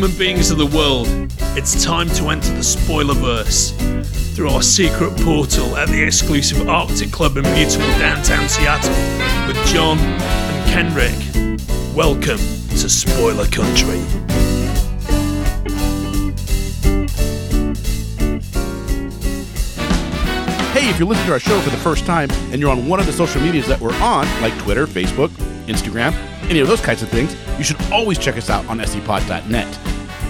human beings of the world, it's time to enter the spoilerverse through our secret portal at the exclusive Arctic Club in beautiful downtown Seattle with John and Kenric. Welcome to Spoiler Country. Hey, if you're listening to our show for the first time and you're on one of the social medias that we're on, like Twitter, Facebook, Instagram, any of those kinds of things, you should always check us out on scpod.net.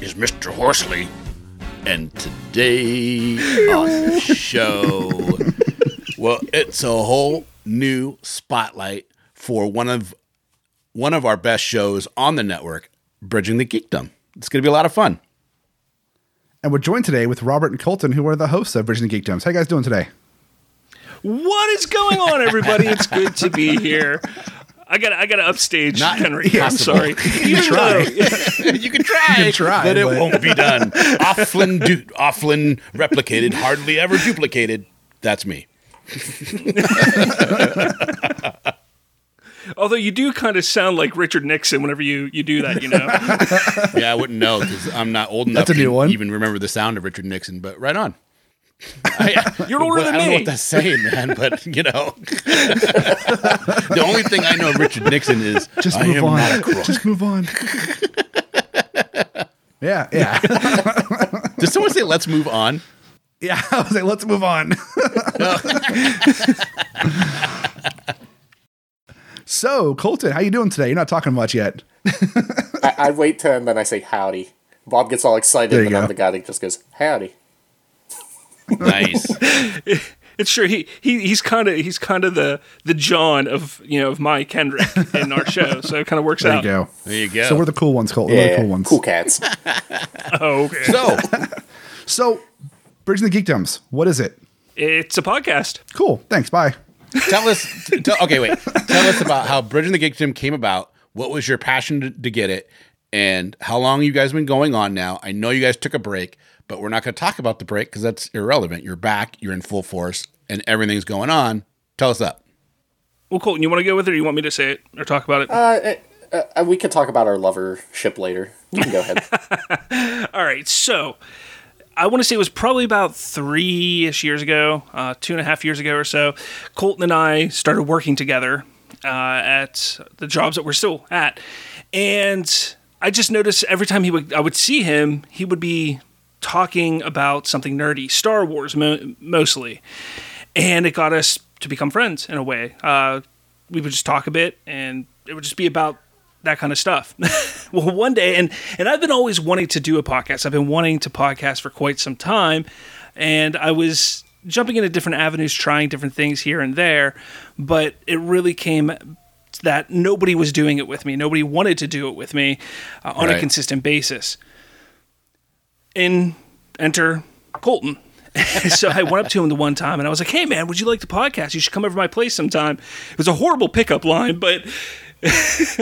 is Mr. Horsley. And today on the show, well, it's a whole new spotlight for one of one of our best shows on the network, Bridging the Geekdom. It's going to be a lot of fun. And we're joined today with Robert and Colton, who are the hosts of Bridging the Geekdoms. How you guys doing today? What is going on, everybody? It's good to be here. I got I got to upstage Not Henry. I'm possible. sorry. Even try. though- you can try, You can try, but it won't be done. Often, du- often replicated, hardly ever duplicated. That's me. although you do kind of sound like Richard Nixon whenever you you do that, you know. Yeah, I wouldn't know because I'm not old enough That's a new to one. even remember the sound of Richard Nixon. But right on. I, You're older well, than I don't know what that's saying, man. But you know, the only thing I know of Richard Nixon is Just I move am on. not a crook. Just move on. yeah, yeah. Did someone say let's move on? yeah, I was like, let's move on. so, Colton, how you doing today? You're not talking much yet. I, I wait till and then I say howdy. Bob gets all excited, There you and I'm the guy that just goes howdy. Nice. It's true. He, he he's kind of he's kind of the the John of you know of my Kenric in our show, so it kind of works There out. There you go. There you go. So we're the cool ones, Colton. We're the cool ones. cool cats. Oh, okay. so So, Bridging the Geekdoms, what is it? It's a podcast. Cool. Thanks. Bye. tell us. t- tell- okay, wait. Tell us about how Bridging the Geekdom came about. What was your passion to, to get it, and how long you guys been going on now? I know you guys took a break, but we're not going to talk about the break because that's irrelevant. You're back. You're in full force, and everything's going on. Tell us that. Well, Colton, you want to go with it, or you want me to say it or talk about it? Uh, uh, uh, we could talk about our lover ship later. You can go ahead. All right, so I want to say it was probably about three ish years ago, uh, two and a half years ago or so. Colton and I started working together uh, at the jobs that we're still at, and I just noticed every time he would, I would see him, he would be talking about something nerdy, Star Wars mo- mostly, and it got us to become friends in a way. Uh, we would just talk a bit, and it would just be about that kind of stuff. well, one day, and and I've been always wanting to do a podcast. I've been wanting to podcast for quite some time, and I was jumping into different avenues, trying different things here and there, but it really came that nobody was doing it with me. Nobody wanted to do it with me uh, on a consistent basis. In enter Colton. so I went up to him the one time and I was like, "Hey man, would you like the podcast? You should come over to my place sometime." It was a horrible pickup line, but it's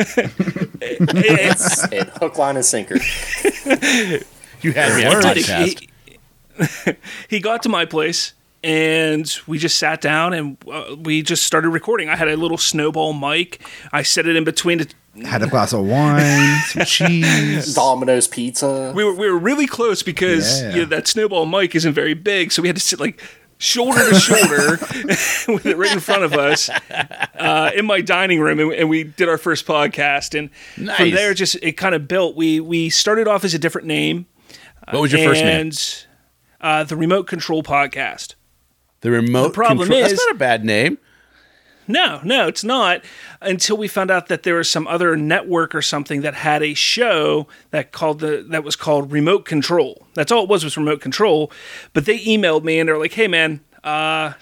and hook, line, and sinker. You had me on Did podcast. he, he got to my place and we just sat down and uh, we just started recording. I had a little snowball mic. I set it in between. The, Had a glass of wine, some cheese. Domino's Pizza. we were we were really close because Yeah. you know, that snowball mic isn't very big, so we had to sit like shoulder to shoulder with it right in front of us uh, in my dining room, and, and we did our first podcast. And from Nice. there, just it kind of built. We we started off as a different name. What was your first name? Uh, the Remote Control Podcast. The remote. problem control. is- that's not a bad name. No, no, it's not. Until we found out that there was some other network or something that had a show that called the that was called Remote Control. That's all it was was Remote Control. But they emailed me and they're like, "Hey, man, uh,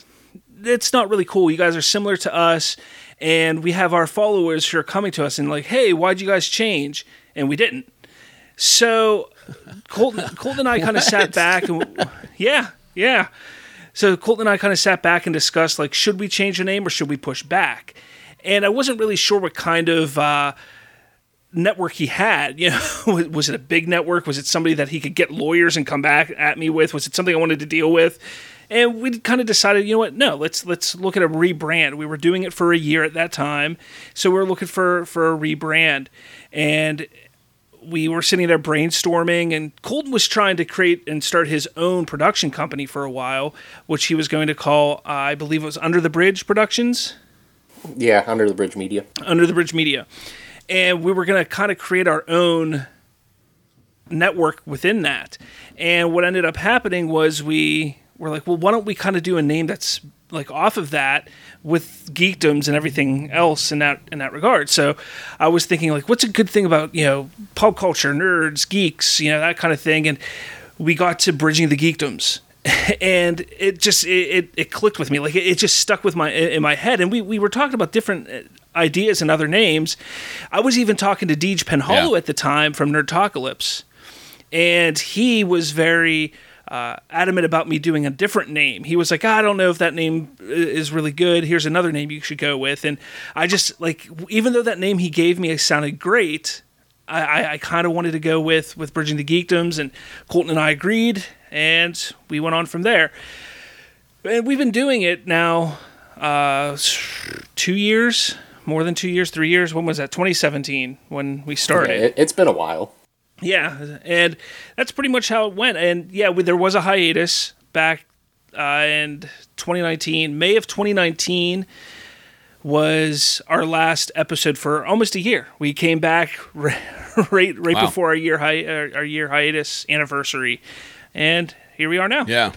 it's not really cool. You guys are similar to us, and we have our followers who are coming to us and like, hey, why'd you guys change? And we didn't. So Colton, Colton and I kind of sat back and yeah, yeah. So Colton and I kind of sat back and discussed like, should we change the name or should we push back? And I wasn't really sure what kind of uh, network he had. You know, was it a big network? Was it somebody that he could get lawyers and come back at me with? Was it something I wanted to deal with? And we kind of decided, you know what? No, let's let's look at a rebrand. We were doing it for a year at that time, so we were looking for for a rebrand, and we were sitting there brainstorming. And Colton was trying to create and start his own production company for a while, which he was going to call, uh, I believe it was Under the Bridge Productions. Yeah, Under the Bridge Media. Under the Bridge Media, and we were going to kind of create our own network within that. And what ended up happening was we were like, well, why don't we kind of do a name that's like off of that with geekdoms and everything else in that in that regard. So I was thinking like, what's a good thing about you know pop culture, nerds, geeks, you know that kind of thing, and we got to bridging the geekdoms. And it just it, it, clicked with me like it, it just stuck with my in my head and we, we were talking about different uh, ideas and other names. I was even talking to Deej Penhalo Yeah. at the time from Nerdtocalypse, and he was very uh, adamant about me doing a different name. He was like, "I don't know if that name is really good. Here's another name you should go with." And I just like, even though that name he gave me sounded great, I, I, I kind of wanted to go with with Bridging the Geekdoms, and Colton and I agreed, and we went on from there. And we've been doing it now uh, two years, more than two years, three years. When was that? 2017 when we started. It, it's been a while. Yeah, and that's pretty much how it went. And yeah, we, there was a hiatus back uh, in 2019. May of 2019 was our last episode for almost a year. We came back right right, right Wow. before our year hi- our, our year hiatus anniversary, and here we are now. Yeah.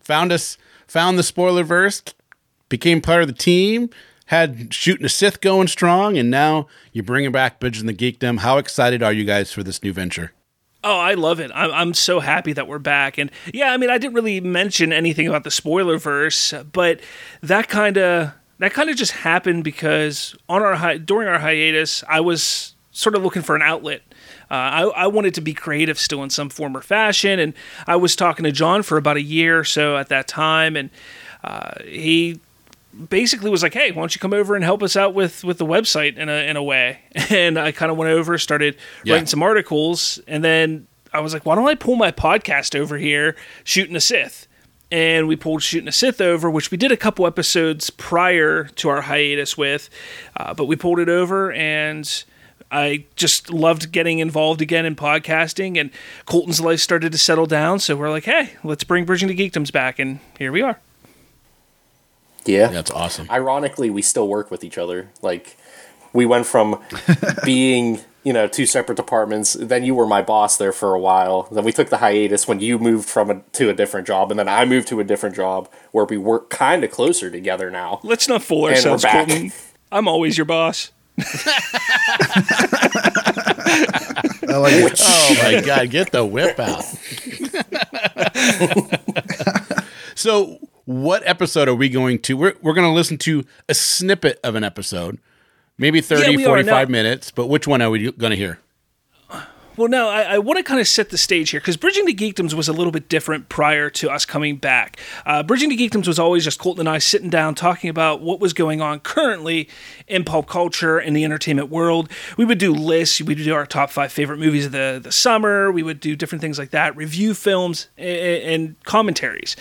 Found us, found the spoiler verse, became part of the team, had shooting a Sith going strong, and now you're bringing back Bridging the Geekdom. How excited are you guys for this new venture? Oh, I love it. I'm, so happy that we're back. And yeah, I mean, I didn't really mention anything about the spoiler verse, but that kind of that kind of just happened because on our hi- during our hiatus, I was sort of looking for an outlet. Uh, I, I wanted to be creative still in some form or fashion, and I was talking to John for about a year or so at that time, and uh, he basically was like, "Hey, why don't you come over and help us out with with the website in a in a way?" And I kind of went over, started Yeah. writing some articles, and then I was like, "Why don't I pull my podcast over here, shooting a Sith?" And we pulled shooting a Sith over, which we did a couple episodes prior to our hiatus with, uh, but we pulled it over and. I just loved getting involved again in podcasting, and Colton's life started to settle down. So we're like, hey, let's bring Bridging the Geekdoms back, and here we are. Yeah. That's awesome. Ironically, we still work with each other. Like, we went from being, you know, two separate departments. Then you were my boss there for a while. Then we took the hiatus when you moved from a, to a different job, and then I moved to a different job where we work kind of closer together now. Let's not fool we're ourselves, back. Colton. I'm always your boss. I like it. Oh my god, get the whip out. so, what episode are we going to? We're, we're going to listen to a snippet of an episode. Maybe 30, Yeah, 45 minutes, but which one are we going to hear? Well, no, I, I want to kind of set the stage here because Bridging the Geekdoms was a little bit different prior to us coming back. Uh, Bridging the Geekdoms was always just Colton and I sitting down talking about what was going on currently in pulp culture and the entertainment world. We would do lists, we would do our top five favorite movies of the, the summer, we would do different things like that, review films and, and commentaries.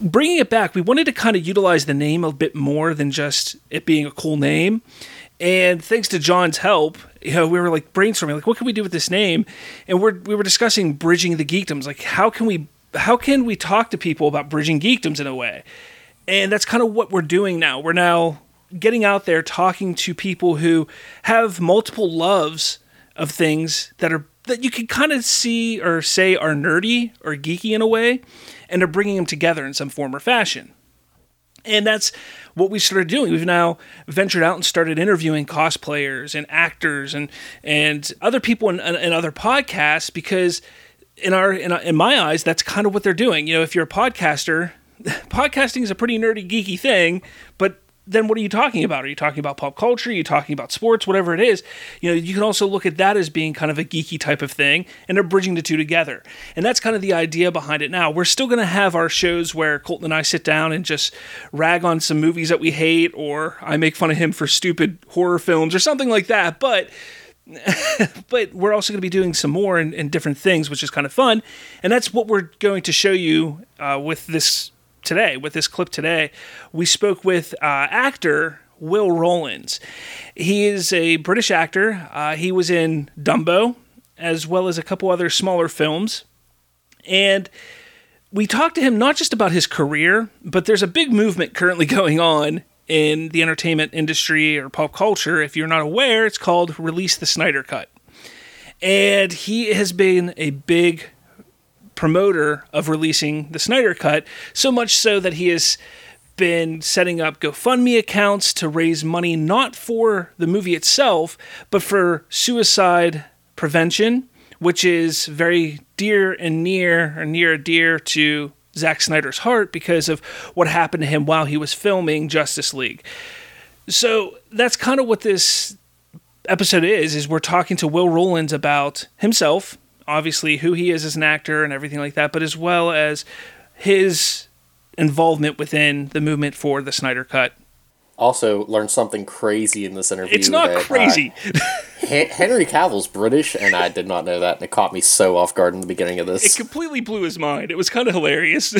Bringing it back, we wanted to kind of utilize the name a bit more than just it being a cool name. And thanks to John's help, you know, we were like brainstorming, like, what can we do with this name? And we're we were discussing bridging the geekdoms, like how can we how can we talk to people about bridging geekdoms in a way? And that's kind of what we're doing now. We're now getting out there talking to people who have multiple loves of things that are that you can kind of see or say are nerdy or geeky in a way, and are bringing them together in some form or fashion. And that's what we started doing. We've now ventured out and started interviewing cosplayers and actors and and other people in, in, in other podcasts because in our in, in my eyes that's kind of what they're doing. You know, if you're a podcaster, podcasting is a pretty nerdy geeky thing, but then what are you talking about? Are you talking about pop culture? Are you talking about sports? Whatever it is, you know, you can also look at that as being kind of a geeky type of thing, and they're bridging the two together. And that's kind of the idea behind it. Now we're still going to have our shows where Colton and I sit down and just rag on some movies that we hate, or I make fun of him for stupid horror films or something like that. But but we're also going to be doing some more and, and, different things, which is kind of fun. And that's what we're going to show you uh, with this today, with this clip today, we spoke with uh, actor Will Rowlands. He is a British actor. Uh, he was in Dumbo, as well as a couple other smaller films. And we talked to him not just about his career, but there's a big movement currently going on in the entertainment industry or pop culture. If you're not aware, it's called Release the Snyder Cut. And he has been a big promoter of releasing the Snyder Cut, so much so that he has been setting up GoFundMe accounts to raise money not for the movie itself, but for suicide prevention, which is very dear and near or near dear to Zack Snyder's heart because of what happened to him while he was filming Justice League. So that's kind of what this episode is is we're talking to Will Rowlands about himself obviously who he is as an actor and everything like that, but as well as his involvement within the movement for the Snyder Cut. Also, learned something crazy in this interview. It's not that, crazy. Uh, Henry Cavill's British, and I did not know that, and it caught me so off guard in the beginning of this. It completely blew his mind. It was kind of hilarious.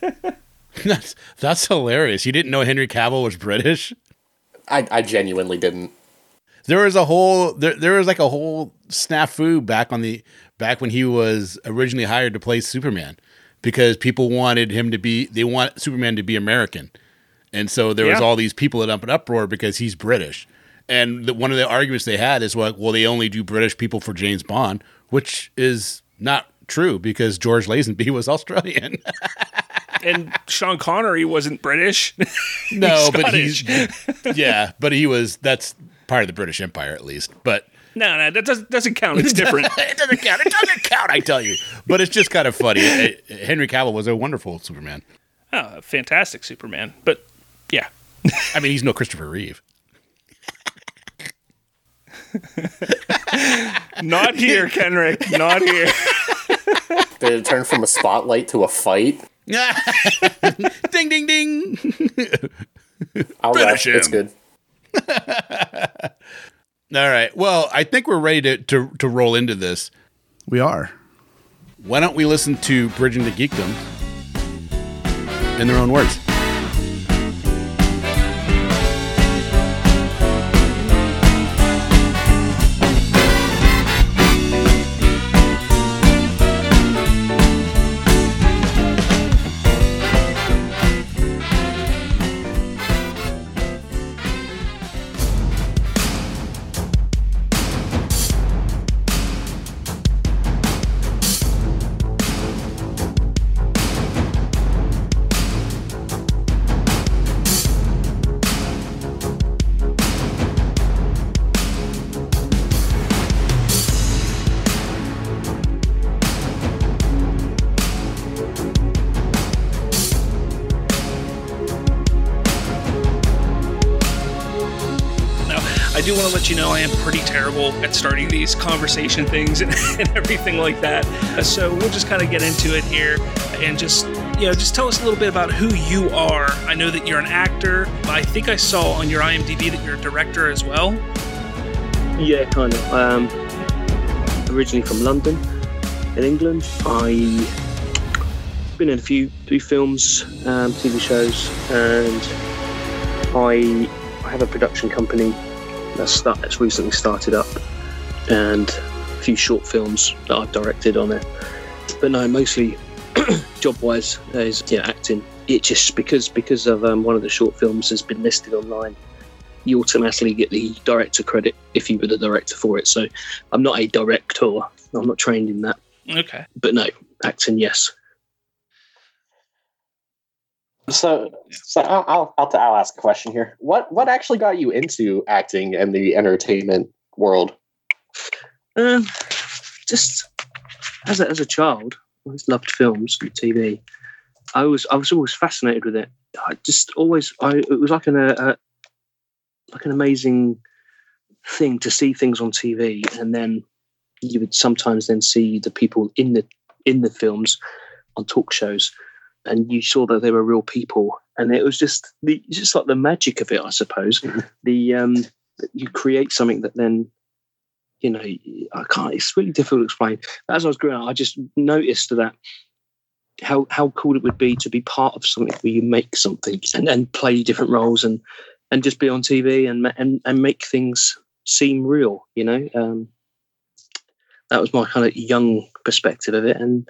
that's that's hilarious. You didn't know Henry Cavill was British? I, I genuinely didn't. There was a whole there there was like a whole snafu back on the back when he was originally hired to play Superman because people wanted him to be they want Superman to be American. And so there yeah. was all these people that up an uproar because he's British. And the, one of the arguments they had is like, well, they only do British people for James Bond, which is not true because George Lazenby was Australian. and Sean Connery wasn't British. no, but he's yeah, but he was. That's part of the British Empire at least. But no, no, that doesn't doesn't count. It's different. it doesn't count. It doesn't count. I tell you. But it's just kind of funny. Henry Cavill was a wonderful Superman. Oh, fantastic Superman. But yeah, I mean, he's no Christopher Reeve. Not here, Kenric. Not here. Did it turn from a spotlight to a fight? ding, ding, ding. I'll Finish It's good. All right. Well, I think we're ready to, to, to roll into this. We are. Why don't we listen to Bridging the Geekdom in their own words? You know I am pretty terrible at starting these conversation things and, and everything like that. So we'll just kind of get into it here and just you know just tell us a little bit about who you are. I know that you're an actor. But I think I saw on your IMDb that you're a director as well. Yeah, kind of. Um, originally from London, in England. I've been in a few few films, um, TV shows, and I I have a production company that's, start, that's recently started up, and a few short films that I've directed on it. But no, mostly job wise is yeah acting. It just because because of um, one of the short films has been listed online, you automatically get the director credit if you were the director for it. So I'm not a director. I'm not trained in that. Okay. But no, acting, yes. So, so I'll, I'll, I'll, I'll ask a question here. What what actually got you into acting and the entertainment world? Um, just as a, as a child, I always loved films and TV. I was I was always fascinated with it. I just always I it was like an a, a like an amazing thing to see things on TV, and then you would sometimes then see the people in the in the films on talk shows, and you saw that they were real people, and it was just the just like the magic of it, I suppose. the um, you create something that then you know I can't. It's really difficult to explain. As I was growing up, I just noticed that how how cool it would be to be part of something where you make something and, and play different roles and and just be on TV and and and make things seem real. You know, um, that was my kind of young perspective of it, and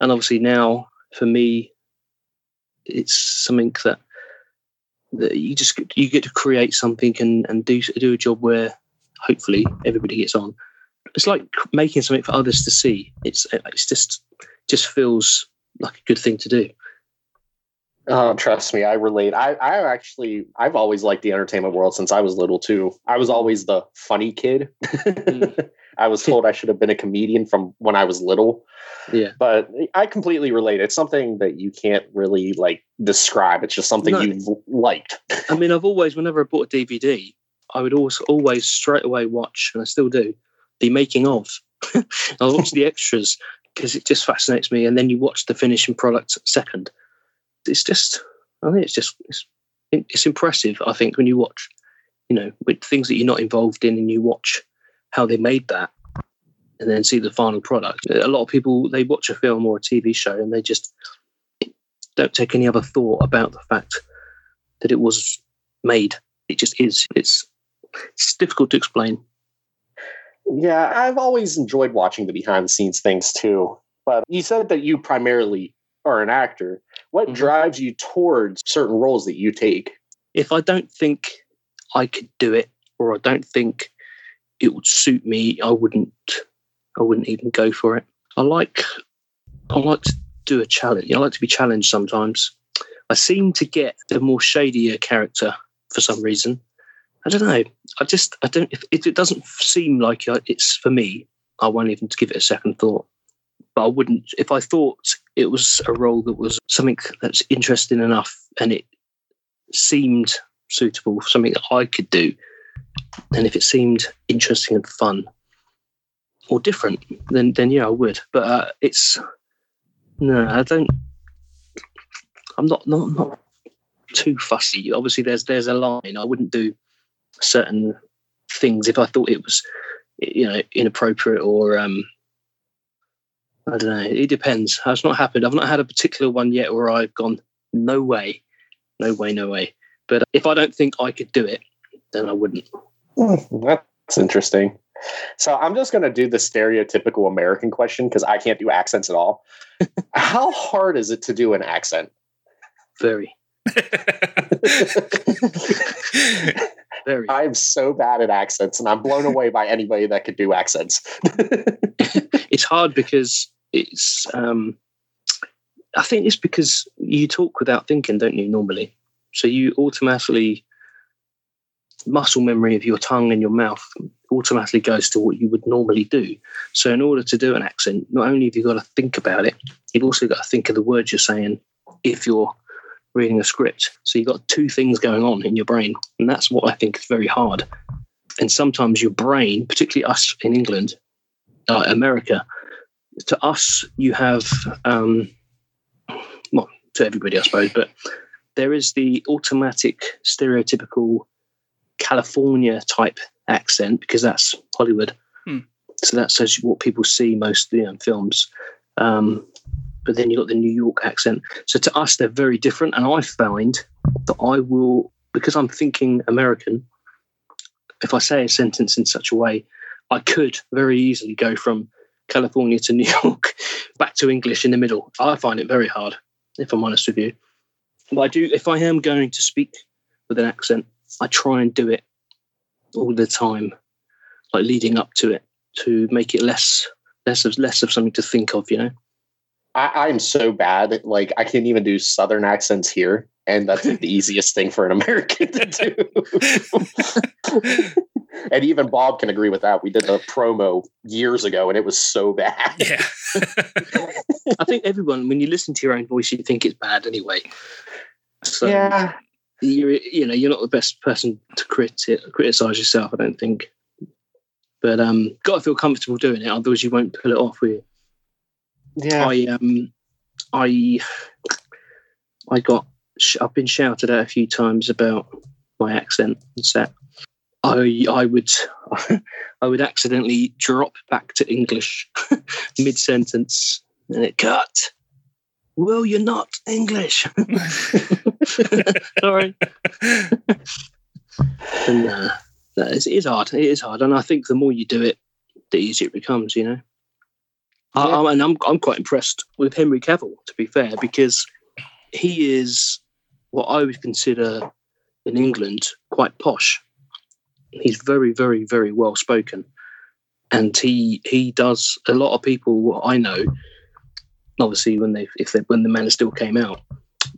and obviously now for me, it's something that that you just you get to create something and and do do a job where hopefully everybody gets on. It's like making something for others to see. It's it's just just feels like a good thing to do. Oh, trust me, I relate. I, I actually, I've always liked the entertainment world since I was little too. I was always the funny kid. Mm. I was told I should have been a comedian from when I was little. Yeah, but I completely relate. It's something that you can't really like describe. It's just something no. you've liked. I mean, I've always, whenever I bought a DVD, I would always, always straight away watch, and I still do, the making of. I'll watch the extras because it just fascinates me. And then you watch the finishing product second it's just I think it's just it's, it's impressive. I think when you watch, you know, with things that you're not involved in, and you watch how they made that, and then see the final product. A lot of people they watch a film or a TV show and they just don't take any other thought about the fact that it was made. It just is. It's it's difficult to explain. Yeah, I've always enjoyed watching the behind the scenes things too. But you said that you primarily are an actor. What mm-hmm. drives you towards certain roles that you take? If I don't think I could do it, or I don't think it would suit me, I wouldn't. I wouldn't even go for it. I like. I like to do a challenge. I like to be challenged sometimes. I seem to get the more shadier character for some reason. I don't know. I just I don't. If, it doesn't seem like it's for me, I won't even give it a second thought but I wouldn't if I thought it was a role that was something that's interesting enough and it seemed suitable, for something that I could do, and if it seemed interesting and fun or different, then then yeah, I would. But uh, it's no, I don't. I'm not not not too fussy. Obviously, there's there's a line. I wouldn't do certain things if I thought it was you know inappropriate or um I don't know. It depends. It's not happened. I've not had a particular one yet where I've gone, no way, no way, no way. But if I don't think I could do it, then I wouldn't. Hmm, that's interesting. So I'm just going to do the stereotypical American question because I can't do accents at all. How hard is it to do an accent? Very. Very. I'm so bad at accents, and I'm blown away by anybody that could do accents. it's hard because it's um, I think it's because you talk without thinking, don't you? Normally, so you automatically muscle memory of your tongue and your mouth automatically goes to what you would normally do. So, in order to do an accent, not only have you got to think about it, you've also got to think of the words you're saying if you're reading a script. So, you've got two things going on in your brain, and that's what I think is very hard. And sometimes your brain, particularly us in England, uh, America, to us, you have, um, well, to everybody, I suppose, but there is the automatic, stereotypical California type accent because that's Hollywood. Hmm. So that's what people see most you know, in films. Um, but then you've got the New York accent. So to us, they're very different. And I find that I will, because I'm thinking American, if I say a sentence in such a way, I could very easily go from California to New York, back to English in the middle. I find it very hard, if I'm honest with you. But I do, if I am going to speak with an accent, I try and do it all the time, like leading up to it, to make it less, less of less of something to think of. You know. I, am so bad. Like I can't even do Southern accents here, and that's like the easiest thing for an American to do. and even Bob can agree with that. We did a promo years ago, and it was so bad. Yeah. I think everyone, when you listen to your own voice, you think it's bad anyway. So yeah. You're, you know, you're not the best person to criti- criticize yourself. I don't think. But um, got to feel comfortable doing it, otherwise you won't pull it off. You? Yeah. I um, I, I got. sh- I've been shouted at a few times about my accent and set. I I would I would accidentally drop back to English mid sentence and it cut. Well, you're not English. Sorry. and uh, that is, it is hard. It is hard, and I think the more you do it, the easier it becomes. You know. Yeah. I, and I'm I'm quite impressed with Henry Cavill, to be fair, because he is what I would consider in England quite posh. He's very, very, very well spoken, and he he does a lot of people I know. Obviously, when they if they when the Man of Steel came out,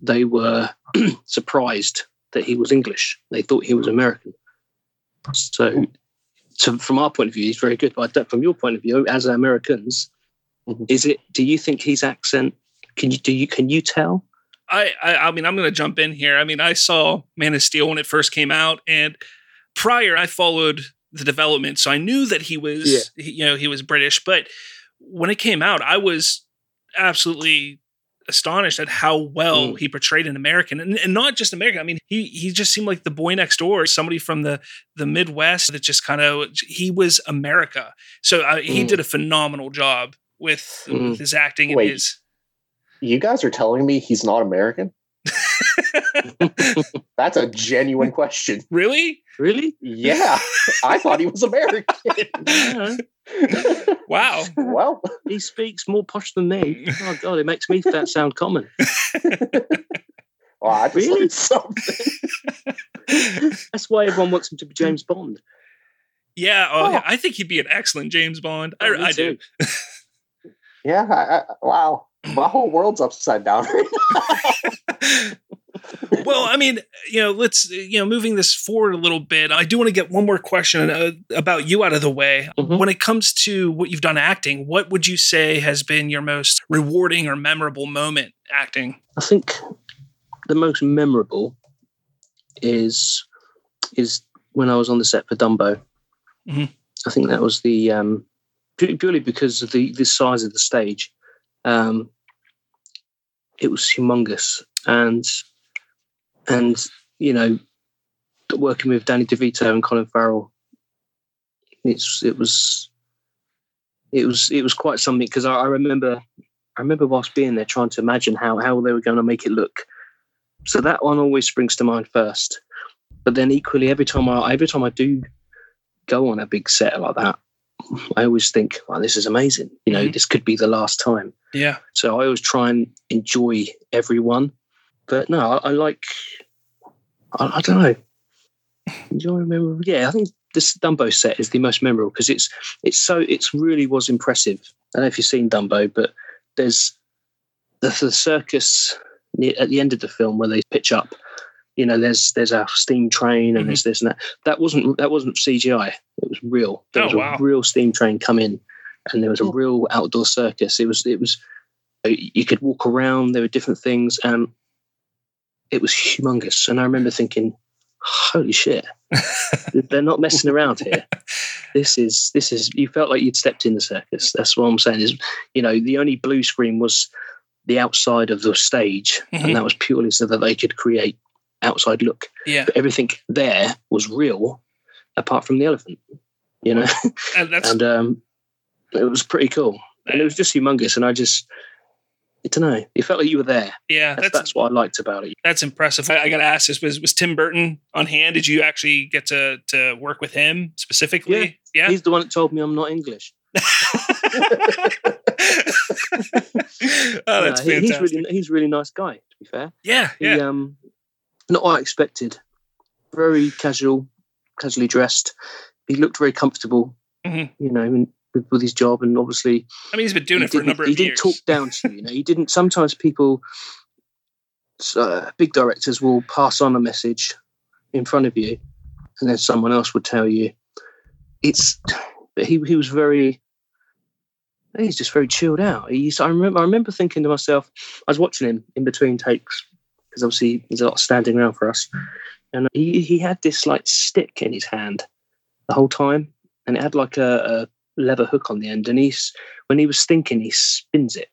they were surprised that he was English. They thought he was American. So, so from our point of view, he's very good. But I don't- from your point of view, as Americans, Mhm. is it? Do you think his accent? Can you do you can you tell? I, I I mean I'm going to jump in here. I mean I saw Man of Steel when it first came out, and prior I followed the development, so I knew that he was he- you know he was British. But when it came out, I was absolutely astonished at how well Mm. he portrayed an American, and, and not just American. I mean he he just seemed like the boy next door, somebody from the the Midwest that just kind of he was America. So uh, he Mm. did a phenomenal job with, Mm. with his acting and Wait. his. You guys are telling me he's not American? That's a genuine question. Really? Really? Yeah, I thought he was American. Yeah. Wow. well, he speaks more posh than me. Oh god, it makes me that sound common. well I just Really? something. That's why everyone wants him to be James Bond. Yeah, oh, Oh. I think he'd be an excellent James Bond. I, Oh, me I do. Yeah, I, I, wow. My whole world's upside down right now. Well, I mean, you know, let's you know, moving this forward a little bit. I do want to get one more question uh, about you out of the way. Mhm. When it comes to what you've done acting, what would you say has been your most rewarding or memorable moment acting? I think the most memorable is is when I was on the set for Dumbo. Mhm. I think that was the um, purely because of the the size of the stage. Um, it was humongous, and and you know, working with Danny DeVito and Colin Farrell, it's it was it was it was quite something because I, I remember I remember whilst being there trying to imagine how how they were going to make it look. So that one always springs to mind first. But then equally, every time I every time I do go on a big set like that, I always think, "Wow, this is amazing! You know, Mhm. this could be the last time." Yeah. So I always try and enjoy everyone. But no, I, I like. I, I don't know. Do I remember? Yeah, I think this Dumbo set is the most memorable because it's it's so it's really was impressive. I don't know if you've seen Dumbo, but there's the, the circus near, at the end of the film where they pitch up. You know, there's there's a steam train and Mhm. there's this and that. That wasn't that wasn't CGI. It was real. There Oh, was a real steam train come in, and there was a real outdoor circus. It was it was you could walk around. There were different things, and it was humongous. And I remember thinking, "Holy shit, they're not messing around here." This is this is. You felt like you'd stepped in the circus. That's what I'm saying. Is you know the only blue screen was the outside of the stage, Mhm. and that was purely so that they could create outside look. Yeah. But everything there was real, apart from the elephant. You know, And that's and um, it was pretty cool. And it was just humongous. And I just, I don't know, it felt like you were there. yeah, That's, that's that's what I liked about it. that's impressive. I, I got to ask this: was was Tim Burton on hand? Did you actually get to to work with him specifically? Yeah. He's the one that told me I'm not English. oh, that's Uh, he- he's fantastic. really, he's a really nice guy. To be fair, yeah, he, yeah. um, not what I expected. Very casual, casually dressed. He looked very comfortable. Mhm. You know, in, with, with his job, and obviously I mean, he's been doing he it for a number of years he didn't talk down to you. You know, he didn't. Sometimes people, uh, big directors, will pass on a message in front of you, and then someone else would tell you. It's, but he he was very. he's just very chilled out. He's, I remember, I remember thinking to myself, I was watching him in between takes because obviously there's a lot of standing around for us, and he he had this like stick in his hand the whole time, and it had like a, a leather hook on the end, and he's when he was thinking, he spins it,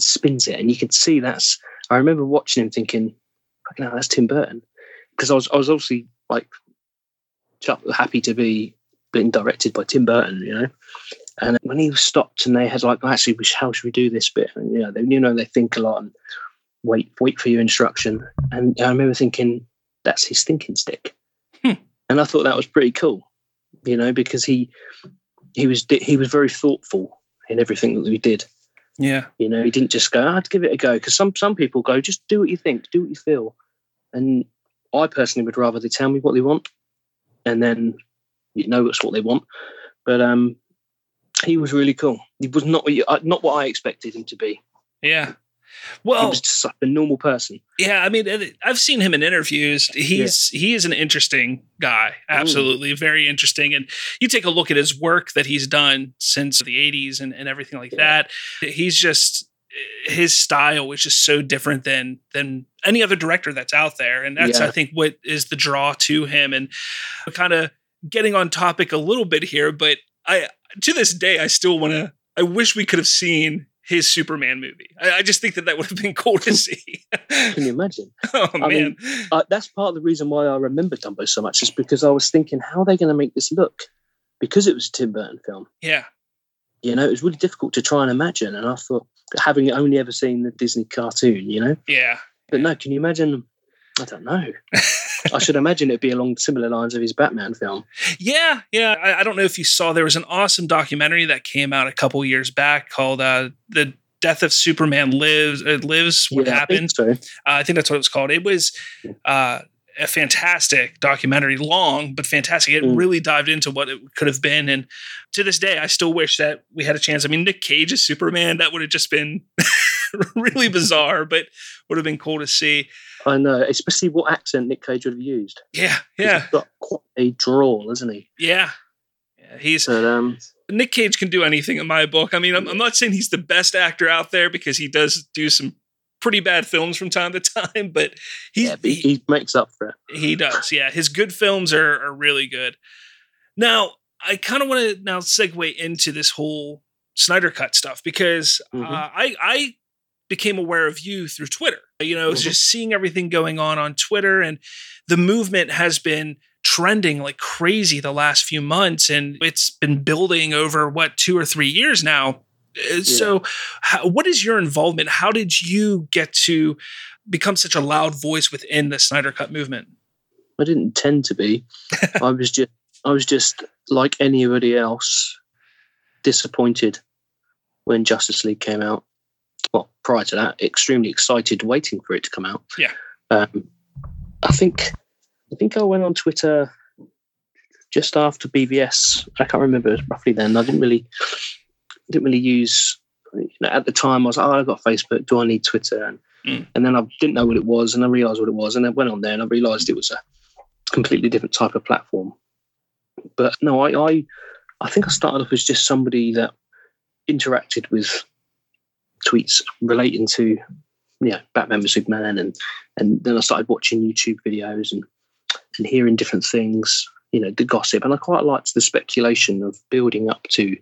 spins it, and you can see that's. I remember watching him thinking, "Fucking hell, that's Tim Burton," because I was I was obviously like happy to be being directed by Tim Burton, you know. And when he stopped and they had like, actually, how should we do this bit? And you know, they you know they think a lot and wait wait for your instruction. And I remember thinking that's his thinking stick, Hmm. and I thought that was pretty cool, you know, because he he was he was very thoughtful in everything that we did. Yeah. You know, he didn't just go, "I'd give it a go," because some some people go, "Just do what you think, do what you feel," and I personally would rather they tell me what they want, and then you know it's what they want. But um, he was really cool. He was not what you- uh, not what I expected him to be. Yeah. He Well, was just like a normal person. yeah. I mean, I've seen him in interviews. He's he is an interesting guy. Mm. Absolutely, very interesting. And you take a look at his work that he's done since the '80s and, and everything like Yeah. that. He's just his style is just so different than than any other director that's out there, and that's Yeah. I think what is the draw to him. And kind of getting on topic a little bit here, but I to this day I still want to. I wish we could have seen his Superman movie. I, I just think that that would have been cool to see. Can you imagine? oh I man, mean, uh, that's part of the reason why I remember Dumbo so much, is because I was thinking, how are they going to make this look? Because it was a Tim Burton film. yeah, You know, it was really difficult to try and imagine. And I thought, having only ever seen the Disney cartoon, you know, yeah, but no, can you imagine? I don't know. I should imagine it'd be along similar lines of his Batman film. yeah, yeah. I, I don't know if you saw there was an awesome documentary that came out a couple years back called uh, "The Death of Superman Lives." Uh, lives what Yeah, I think happened? so. Uh, I think that's what it was called. It was uh, a fantastic documentary, long but fantastic. It Mm. really dived into what it could have been, and to this day, I still wish that we had a chance. I mean, Nick Cage as Superman that would have just been really bizarre, but would have been cool to see. I know, especially what accent Nick Cage would have used. Yeah, yeah, He's got quite a drawl, isn't he? yeah. yeah he's But um, Nick Cage can do anything in my book. I mean, I'm, I'm not saying he's the best actor out there because he does do some pretty bad films from time to time, but yeah, but he, he makes up for it. he does. Yeah, his good films are, are really good. Now, I kind of want to now segue into this whole Snyder Cut stuff because Mhm. uh, I I became aware of you through Twitter. You know, Mhm. just seeing everything going on on Twitter, and the movement has been trending like crazy the last few months, and it's been building over what two or three years now. Uh, So, how, what is your involvement? How did you get to become such a loud voice within the Snyder Cut movement? I didn't tend to be. I was just, I was just like anybody else, disappointed when Justice League came out. Well, prior to that, extremely excited, waiting for it to come out. Yeah. Um, I think, I think I went on Twitter just after BvS. I can't remember it was roughly then. I didn't really, didn't really use. You know, at the time, I was like, oh, I've got Facebook. Do I need Twitter? And Mm. and then I didn't know what it was, and I realised what it was, and I went on there and I realised it was a completely different type of platform. But no, I, I, I think I started off as just somebody that interacted with tweets relating to, yeah, Batman vs Superman, and and then I started watching YouTube videos and and hearing different things, you know, the gossip, and I quite liked the speculation of building up to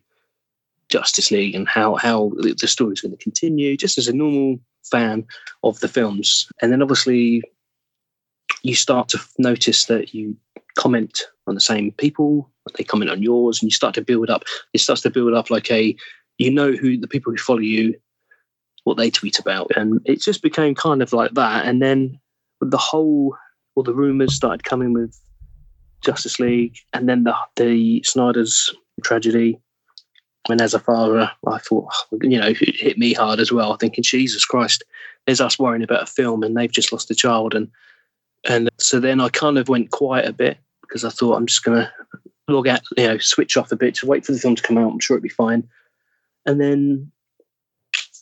Justice League and how how the the story's going to continue, just as a normal fan of the films, and then obviously you start to notice that you comment on the same people, they comment on yours, and you start to build up. It starts to build up like a, you know, who the people who follow you, what they tweet about, and it just became kind of like that. And then the whole, well, the rumors started coming with Justice League, and then the the Snyder's tragedy. And as a father, I thought, you know, it hit me hard as well, thinking, Jesus Christ, there's us worrying about a film, and they've just lost a child, and and so then I kind of went quiet a bit because I thought I'm just going to log out, you know, switch off a bit to wait for the film to come out. I'm sure it'll be fine. And then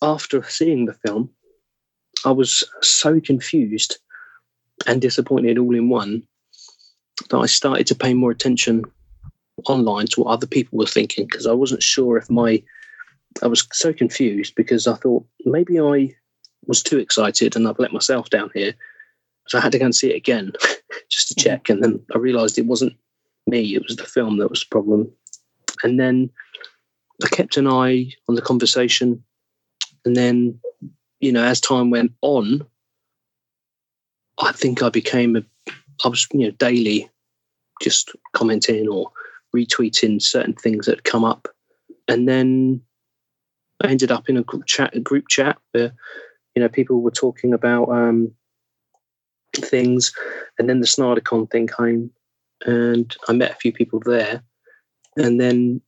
after seeing the film, I was so confused and disappointed all in one that I started to pay more attention online to what other people were thinking because I wasn't sure if my I was so confused because I thought maybe I was too excited and I've let myself down here. So I had to go and see it again just to mm-hmm. check. And then I realized it wasn't me, it was the film that was the problem. And then I kept an eye on the conversation. And then, you know, as time went on, I think I became a, I was, you know, daily just commenting or retweeting certain things that come up. And then I ended up in a group chat, a group chat where, you know, people were talking about um, things. And then the SnyderCon thing came and I met a few people there. And then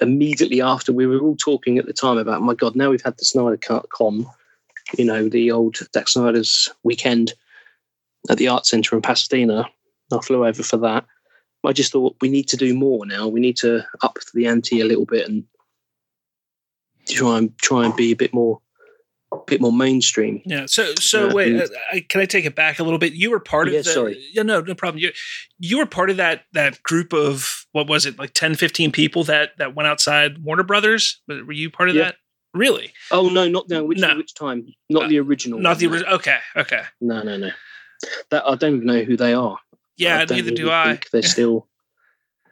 immediately after, we were all talking at the time about, my God, now we've had the SnyderCon, you know, the old Zack Snyder's weekend at the Art Centre in Pasadena. I flew over for that. I just thought we need to do more now. We need to up the ante a little bit and try and try and be a bit more bit more mainstream. Yeah. So, so uh, wait, uh, can I take it back a little bit? You were part yeah, of the, sorry. Yeah, no, no problem. You, you were part of that, that group of, what was it? Like 10, 15 people that, that went outside Warner Brothers. Were you part of Yeah. that? Really? Oh no, not no. Which No. which time? Not Uh, the original. Not the original. Okay. Okay. No, no, no. That I don't even know who they are. Yeah. I neither do I. think They're still.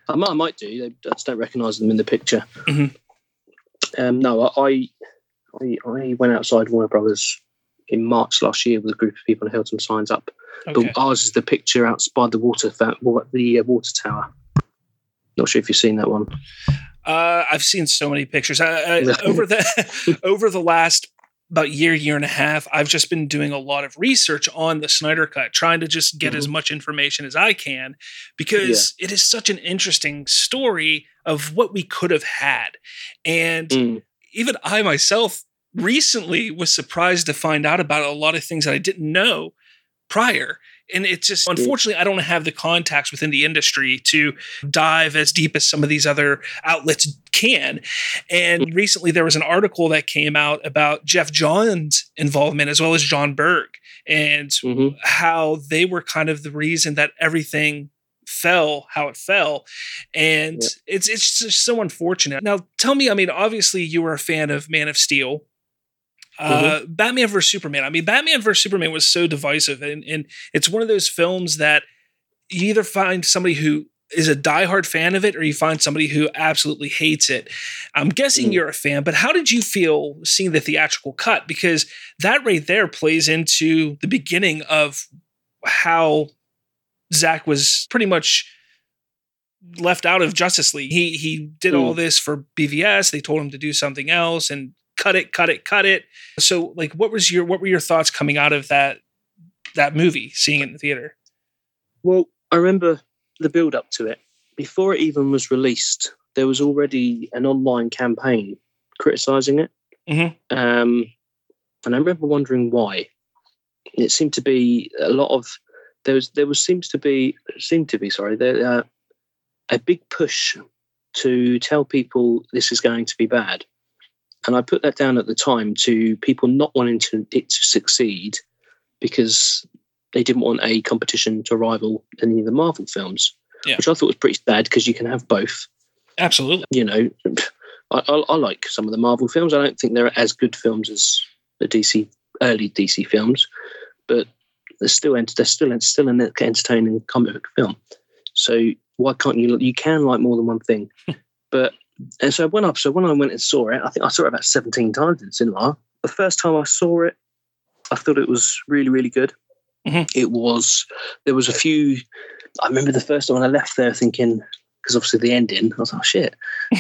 I might, I might do. They, I just don't recognise them in the picture. Mhm. Um, no, I, I, I went outside Warner Brothers in March last year with a group of people and held some signs up. Okay. But ours is the picture outside the water, the uh, water tower. Not sure if you've seen that one. Uh, I've seen so many pictures I, I, over the over the last about year year and a half. I've just been doing a lot of research on the Snyder Cut, trying to just get as much information as I can because it is such an interesting story of what we could have had, and Mm. Even I myself recently was surprised to find out about a lot of things that I didn't know prior. And it's just, unfortunately, I don't have the contacts within the industry to dive as deep as some of these other outlets can. And recently, there was an article that came out about Geoff Johns' involvement as well as Jon Berg and Mhm. how they were kind of the reason that everything fell how it fell and Yeah. it's it's just so unfortunate now tell me i mean obviously you were a fan of man of steel uh, Batman vs Superman. I mean, Batman vs Superman was so divisive, and, and it's one of those films that you either find somebody who is a diehard fan of it, or you find somebody who absolutely hates it. I'm guessing Mm. you're a fan, but how did you feel seeing the theatrical cut? Because that right there plays into the beginning of how Zack was pretty much left out of Justice League. He he did all this for BVS. They told him to do something else and cut it, cut it, cut it. So like what was your what were your thoughts coming out of that that movie, seeing it in the theater? Well, I remember the build up to it. Before it even was released, there was already an online campaign criticizing it. Mhm. Um, and I remember wondering why. It seemed to be a lot of there was there was seems to be seemed to be sorry there uh, a big push to tell people this is going to be bad, and I put that down at the time to people not wanting to it to succeed because they didn't want a competition to rival any of the Marvel films, Yeah. which I thought was pretty sad because you can have both. Absolutely. You know, I, I, I like some of the Marvel films. I don't think they're as good films as the DC early DC films, but they're still they're still still an entertaining comic book film. So why can't you? You can like more than one thing, but and so when I so when I went and saw it, I think I saw it about seventeen times in cinema. The first time I saw it, I thought it was really really good. Mhm. It was there was a few. I remember the first time when I left there thinking because obviously the ending, I was like, oh, shit,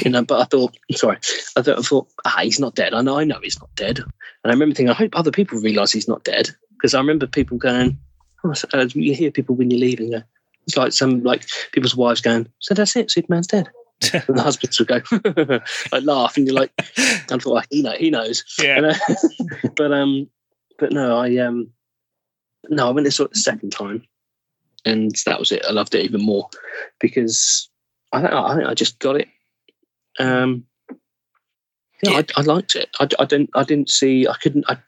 you know. But I thought, sorry, I thought, I thought, ah, he's not dead. I know, I know, he's not dead. And I remember thinking, I hope other people realise he's not dead because I remember people going, oh, uh, you hear people when you're leaving, go, it's like some like people's wives going, so that's it, Superman's dead. and the husbands would go, like laugh, and you're like, I thought, like, he know, he knows. Yeah. And, uh, but um, but no, I um, no, I went saw it the second time, and that was it. I loved it even more because I think I, think I just got it. Um, yeah, I, I liked it. I, I didn't. I didn't see. I couldn't. I,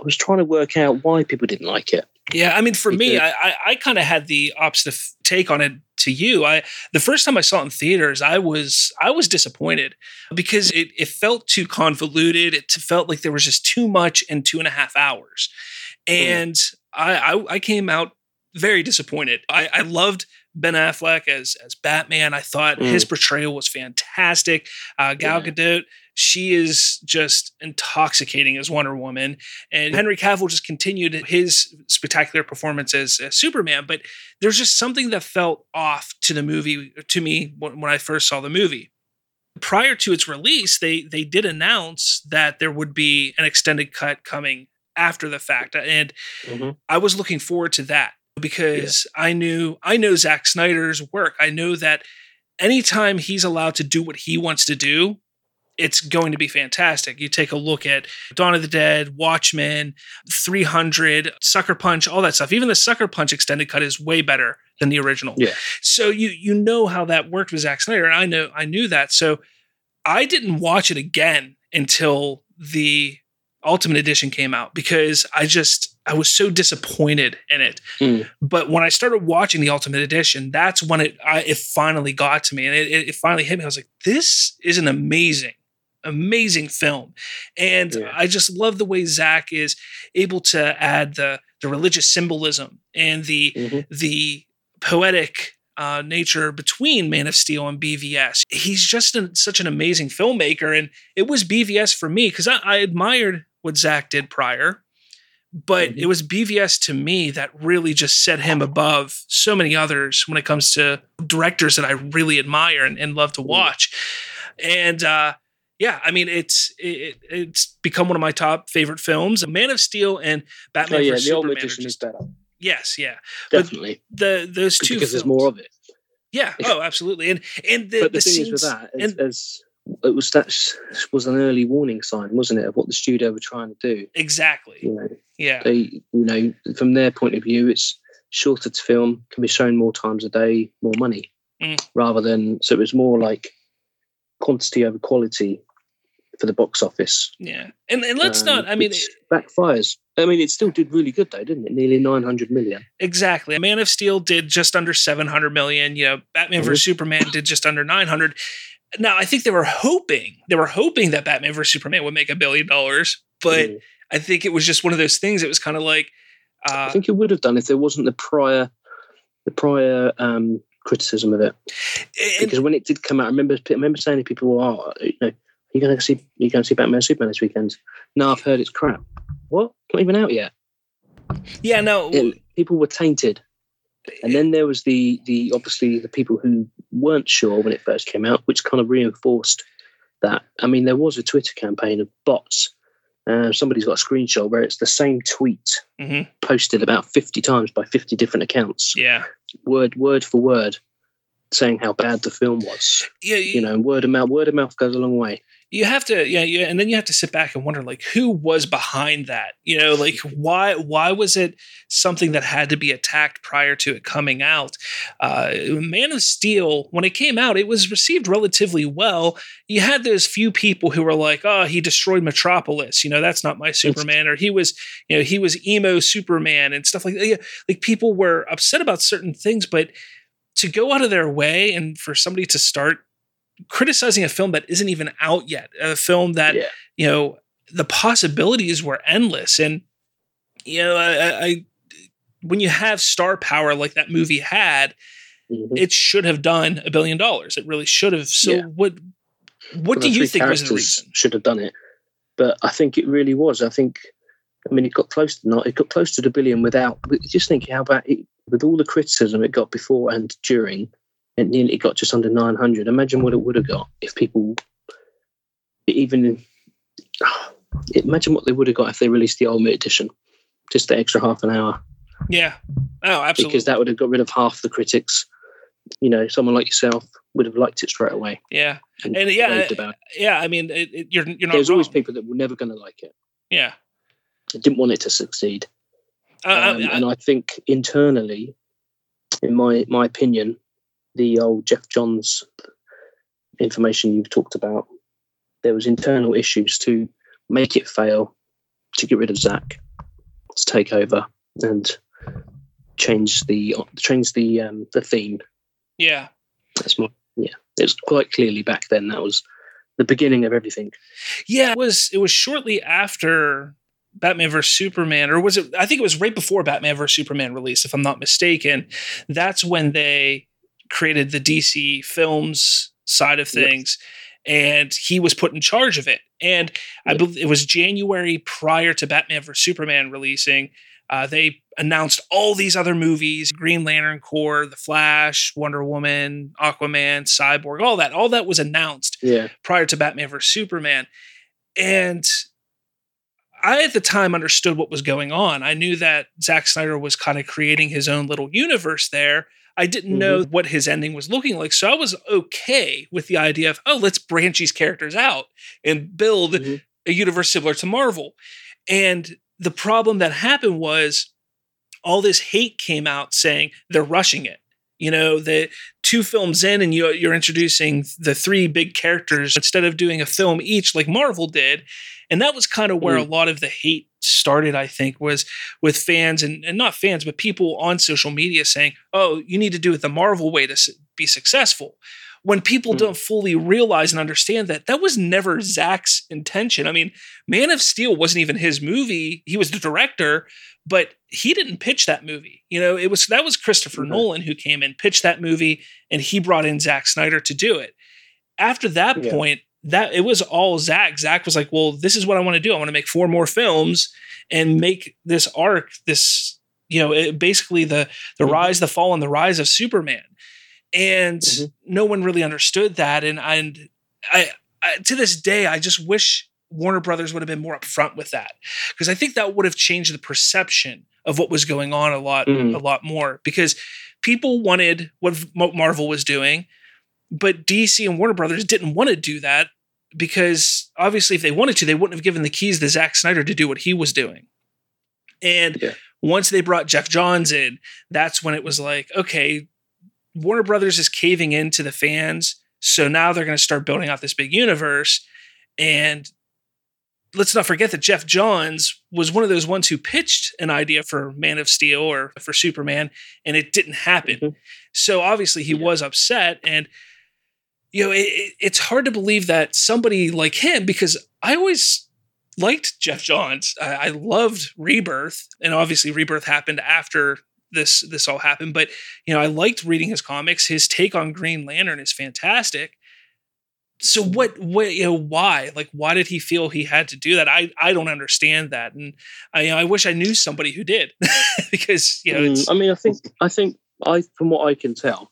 I was trying to work out why people didn't like it. Yeah, I mean, for Me. I I, I kind of had the opposite take on it to you. I the first time I saw it in theaters, I was I was disappointed because it it felt too convoluted. It felt like there was just too much in two and a half hours, and I I, I came out very disappointed. I, I loved Ben Affleck as as Batman. I thought Mm. his portrayal was fantastic. Uh, Gal Yeah. Gadot, she is just intoxicating as Wonder Woman, and Henry Cavill just continued his spectacular performance as, as Superman. But there's just something that felt off to the movie to me when, I first saw the movie. Prior to its release, they they did announce that there would be an extended cut coming after the fact, and Mhm. I was looking forward to that because I knew I know Zack Snyder's work. I know that anytime he's allowed to do what he wants to do, it's going to be fantastic. You take a look at Dawn of the Dead, Watchmen, 300, Sucker Punch, all that stuff. Even the Sucker Punch extended cut is way better than the original. Yeah. So you you know how that worked with Zack Snyder, and I know I knew that. So I didn't watch it again until the Ultimate Edition came out because I just I was so disappointed in it. Mm. But when I started watching the Ultimate Edition, that's when it I, it finally got to me, and it, it, it finally hit me. I was like, "This is an amazing, amazing film," and Yeah. I just love the way Zack is able to add the the religious symbolism and the Mhm. the poetic uh, nature between Man of Steel and BVS. He's just an, such an amazing filmmaker, and it was BVS for me because I, I admired what Zack did prior, but Mhm. it was BVS to me that really just set him above so many others when it comes to directors that I really admire and, and love to watch. And uh, yeah, I mean it's it, it's become one of my top favorite films. Man of Steel and Batman Oh yeah, the Superman. are Edition is better. yes, yeah. But Definitely. The those two because there's more of it. yeah. Oh, absolutely. And and the, but the, the thing scenes, is with that, as, and as it was that was an early warning sign, wasn't it, of what the studio were trying to do? exactly. You know, Yeah. they, you know, from their point of view, it's shorter to film, can be shown more times a day, more money, Mm. rather than so it was more like quantity over quality for the box office. Yeah. And and let's Um, not. I mean, which backfires. I mean, it still did really good though, didn't it? Nearly nine hundred million. exactly. A man of Steel did just under seven hundred million. You know, Batman vs Superman did just under nine hundred. Now, I think they were hoping they were hoping that Batman vs Superman would make a billion dollars, but Mm. I think it was just one of those things. It was kind of like, I uh, think it would have done if there wasn't the prior, the prior um, criticism of it. because when it did come out, I remember I remember saying to people, "Oh, you know, you're going to see you're going to see Batman Superman this weekend." No, I've heard it's crap. What? Not even out yet. yeah, no, It- people were tainted, and then there was the the obviously the people who weren't sure when it first came out, which kind of reinforced that. I mean, there was a Twitter campaign of bots. Uh, somebody's got a screenshot where it's the same tweet Mhm. posted about 50 times by 50 different accounts, yeah, word word for word, saying how bad the film was yeah, you know, word of mouth. Word of mouth goes a long way. You have to yeah, yeah and then you have to sit back and wonder like who was behind that? You know like why why was it something that had to be attacked prior to it coming out? Uh man of steel when it came out it was received relatively well. You had those few people who were like oh he destroyed metropolis. You know that's not my superman or he was you know he was emo superman and stuff like that. Yeah, like people were upset about certain things but to go out of their way and for somebody to start criticizing a film that isn't even out yet, a film that Yeah. you know the possibilities were endless, and you know, I, I, when you have star power like that movie had, Mhm. it should have done a billion dollars. It really should have. So Yeah. what? What do you think was the reason? Should have done it, but I think it really was. I think, I mean, it got close to not. It got close to the billion without. Just think how about it with all the criticism it got before and during. It nearly got just under nine hundred. Imagine what it would have got if people even. Imagine what they would have got if they released the Ultimate Edition, just the extra half an hour. Yeah. Oh, absolutely. because that would have got rid of half the critics. You know, someone like yourself would have liked it straight away. yeah. And, And yeah, it. Yeah. I mean, it, it, you're you're not There's wrong. always people that were never going to like it. yeah. Didn't want it to succeed. Uh, I- Um, I- and I think internally, in my my opinion, the old Geoff Johns information you've talked about, there was internal issues to make it fail, to get rid of Zack, to take over, and change the changed the um, the theme. Yeah. That's more yeah. It was quite clearly back then. That was the beginning of everything. Yeah, it was it was shortly after Batman vs Superman, or was it? I think it was right before Batman vs Superman release, if I'm not mistaken. That's when they created the DC films side of things, and he was put in charge of it. And I believe it was January prior to Batman vs Superman releasing. Uh, they announced all these other movies: Green Lantern Corps, The Flash, Wonder Woman, Aquaman, Cyborg, all that. All that was announced Yeah. prior to Batman vs Superman. And I at the time understood what was going on. I knew that Zack Snyder was kind of creating his own little universe there. I didn't know what his ending was looking like. So I was okay with the idea of, oh, let's branch these characters out and build Mhm. a universe similar to Marvel. And the problem that happened was all this hate came out saying they're rushing it. You know, the two films in, and you, you're introducing the three big characters instead of doing a film each like Marvel did. And that was kind of where a lot of the hate started, I think, was with fans and, and not fans, but people on social media saying, oh, you need to do it the Marvel way to be successful. When people Mm. don't fully realize and understand that, that was never Zack's intention. I mean, Man of Steel wasn't even his movie. He was the director, but he didn't pitch that movie. You know, it was that was Christopher Mhm. Nolan who came in, pitched that movie, and he brought in Zack Snyder to do it. After that Yeah. point, that it was all Zack. Zack was like, "Well, this is what I want to do. I want to make four more films and make this arc this, you know, it, basically the the Mhm. rise, the fall, and the rise of Superman." And Mhm. no one really understood that, and and I, I to this day, I just wish Warner Brothers would have been more upfront with that because I think that would have changed the perception of what was going on a lot, Mhm. a lot more because people wanted what Marvel was doing, but DC and Warner Brothers didn't want to do that because obviously, if they wanted to, they wouldn't have given the keys to Zack Snyder to do what he was doing. And Yeah. once they brought Geoff Johns in, that's when it was like, okay, Warner Brothers is caving into the fans. So now they're going to start building out this big universe. And let's not forget that Geoff Johns was one of those ones who pitched an idea for Man of Steel or for Superman, and it didn't happen. Mhm. So obviously he Yeah. was upset. And, you know, it, it- it's hard to believe that somebody like him, because I always liked Geoff Johns. I, I loved Rebirth, and obviously Rebirth happened after this this all happened. But you know, I liked reading his comics. His take on Green Lantern is fantastic. So what what you know why like why did he feel he had to do that? I I don't understand that, and I you know, I wish I knew somebody who did because you know Mm, I mean, I think I think I, from what I can tell,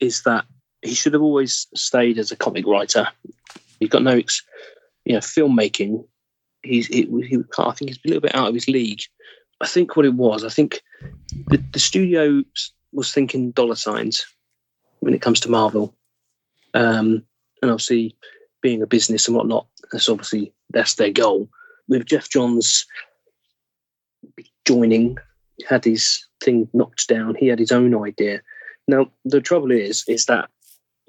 is that he should have always stayed as a comic writer. He's got no, ex, you know, filmmaking. He's he, I think he's a little bit out of his league. I think what it was, I think the, the studio was thinking dollar signs when it comes to Marvel, um, and obviously being a business and whatnot. That's obviously that's their goal. With Geoff Johns joining had his thing knocked down. He had his own idea. Now the trouble is, is that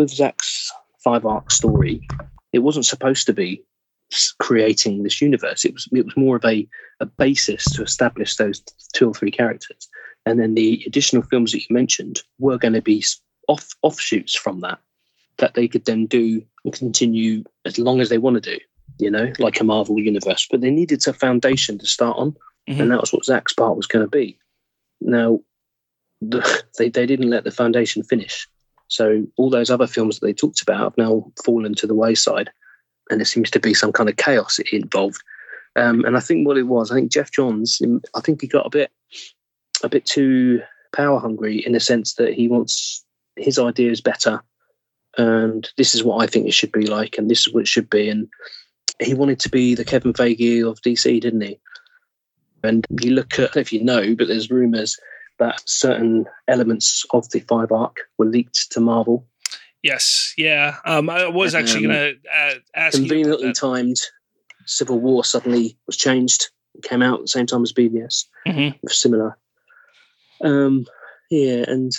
with Zack's five arc story, it wasn't supposed to be creating this universe. It was it was more of a a basis to establish those two or three characters, and then the additional films that you mentioned were going to be off offshoots from that that they could then do and continue as long as they want to do. You know, like a Marvel universe, but they needed a foundation to start on Mhm. and that was what Zack's part was going to be. Now, the, they they didn't let the foundation finish, so all those other films that they talked about have now fallen to the wayside, and there seems to be some kind of chaos involved. Um, and I think what it was, I think Geoff Johns, I think he got a bit a bit too power hungry in the sense that he wants his idea is better, and this is what I think it should be like, and this is what it should be, and he wanted to be the Kevin Feige of DC, didn't he? And you look at, if you know, but there's rumours that certain elements of the five arc were leaked to Marvel. yes yeah. Um, I was actually Um, going to uh, ask Conveniently timed, Civil War suddenly was changed, came out at the same time as BVS, Mhm. similar. Um, yeah, and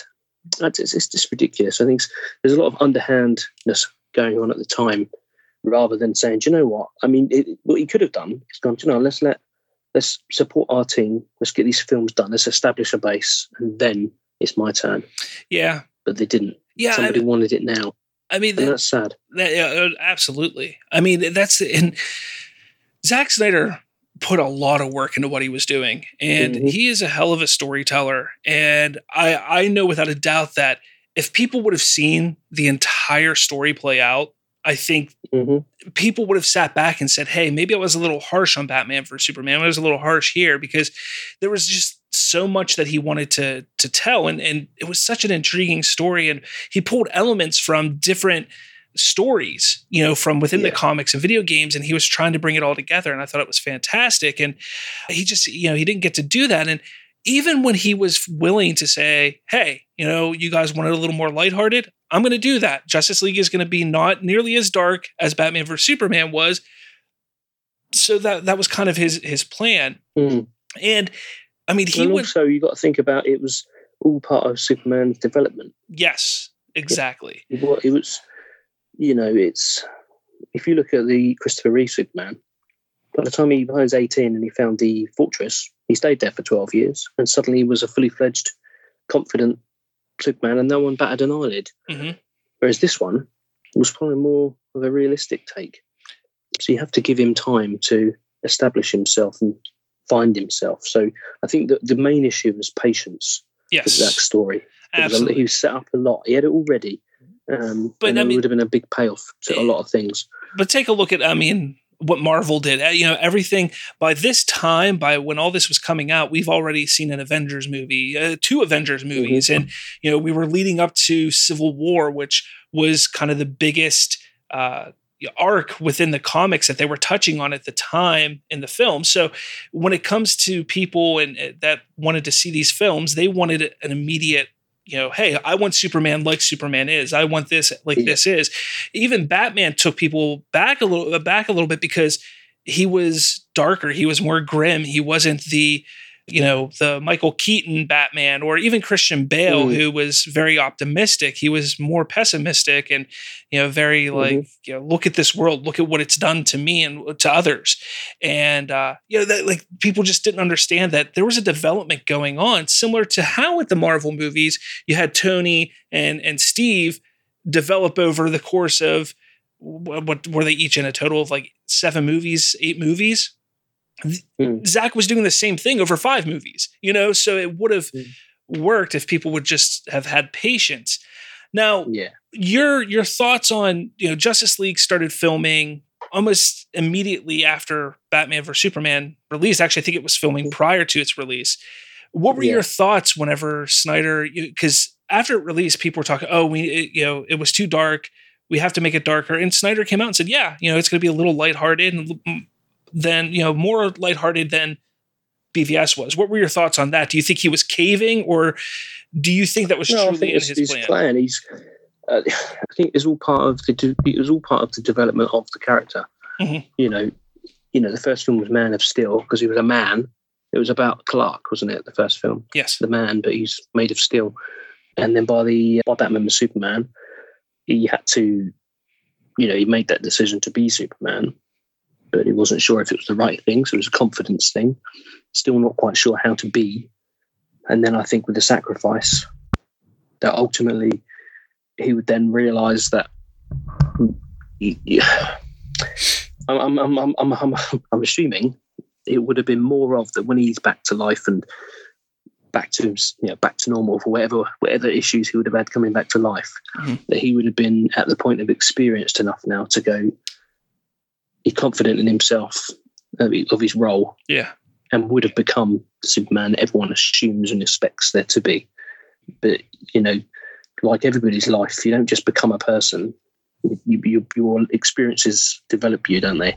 that's- it's, it's just ridiculous. I think there's a lot of underhandness going on at the time, rather than saying, do you know what? I mean, it, what he could have done is gone, "Do you know, let's let let's support our team. Let's get these films done. Let's establish a base, and then it's my turn. Yeah, But they didn't. yeah. I- Somebody wanted it now, I mean, that, that's sad. that, yeah, uh, absolutely. I mean, that's and Zack Snyder put a lot of work into what he was doing, and Mhm. he is a hell of a storyteller. And I I know without a doubt that if people would have seen the entire story play out, I think hmm people would have sat back and said, "Hey, maybe I was a little harsh on Batman for Superman. I was a little harsh here because there was just so much that he wanted to to tell, and and it was such an intriguing story, and he pulled elements from different stories, you know, from within the comics and video games, and he was trying to bring it all together, and I thought it was fantastic, and he just, you know, he didn't get to do that, and even when he was willing to say, "Hey, you know, you guys wanted a little more lighthearted, I'm going to do that. Justice League is going to be not nearly as dark as Batman vs Superman was." So that that was kind of his his plan, Mm. and I mean, he and would also, you got to think about it was all part of Superman's development. yes, exactly, It it was, you know, it's if you look at the Christopher Reeve Superman, by the time he was 18 and he found the fortress, he stayed there for 12 years and suddenly he was a fully fledged, confident Superman and no one batted an eyelid. Mhm. Whereas this one was probably more of a realistic take. So you have to give him time to establish himself and find himself. So I think that the main issue was patience with yes, Zack's story. Was absolutely. he was set up a lot. He had it already. Um, But, and I it would have been a big payoff to a lot of things. but take a look at i mean what marvel did. Uh, you know everything by this time by when all this was coming out we've already seen an avengers movie uh, two avengers movies. And you know we were leading up to civil war which was kind of the biggest uh arc within the comics that they were touching on at the time in the film. So when it comes to people and uh, that wanted to see these films they wanted an immediate you know hey i want superman like superman is. I want this like Yeah. this is. Even Batman took people back a little back a little bit because he was darker, he was more grim, he wasn't the you know the Michael Keaton Batman or even Christian Bale Mm. who was very optimistic. He was more pessimistic and you know very like you know look at this world, look at what it's done to me and to others. And uh you know that like people just didn't understand that there was a development going on similar to how at the Marvel movies you had Tony and and Steve develop over the course of what, what were they each in a total of like seven movies, eight movies? Hmm. Zack was doing the same thing over five movies, you know, so it would have Hmm. worked if people would just have had patience. Now, Yeah. your your thoughts on you know Justice League started filming almost immediately after Batman vs Superman released. Actually, I think it was filming prior to its release. What were Yeah. your thoughts whenever Snyder? Because after it released, people were talking, "Oh, we it, you know it was too dark. We have to make it darker." And Snyder came out and said, "Yeah, you know it's going to be a little lighthearted and then you know more lighthearted than." BVS was. What were your thoughts on that? Do you think he was caving, or do you think that was No, truly in it's his his plan? plan. He's. Uh, I think it's all part of the. de- It was all part of the development of the character. Mhm. You know, you know, the first film was Man of Steel because he was a man. It was about Clark, wasn't it? The first film, Yes. the man, but he's made of steel. And then by the by Batman and Superman, he had to, you know, he made that decision to be Superman, but he wasn't sure if it was the right thing. So it was a confidence thing. Still not quite sure how to be. And then I think with the sacrifice, that ultimately he would then realize that I'm, I'm, I'm, I'm, I'm, I'm assuming it would have been more of that when he's back to life and back to you know back to normal for whatever whatever issues he would have had coming back to life Mhm. that he would have been at the point of experienced enough now to go be confident in himself of his- of his role Yeah. and would have become the Superman everyone assumes and expects there to be. But you know, like everybody's life, you don't just become a person. You, you, your experiences develop you, don't they?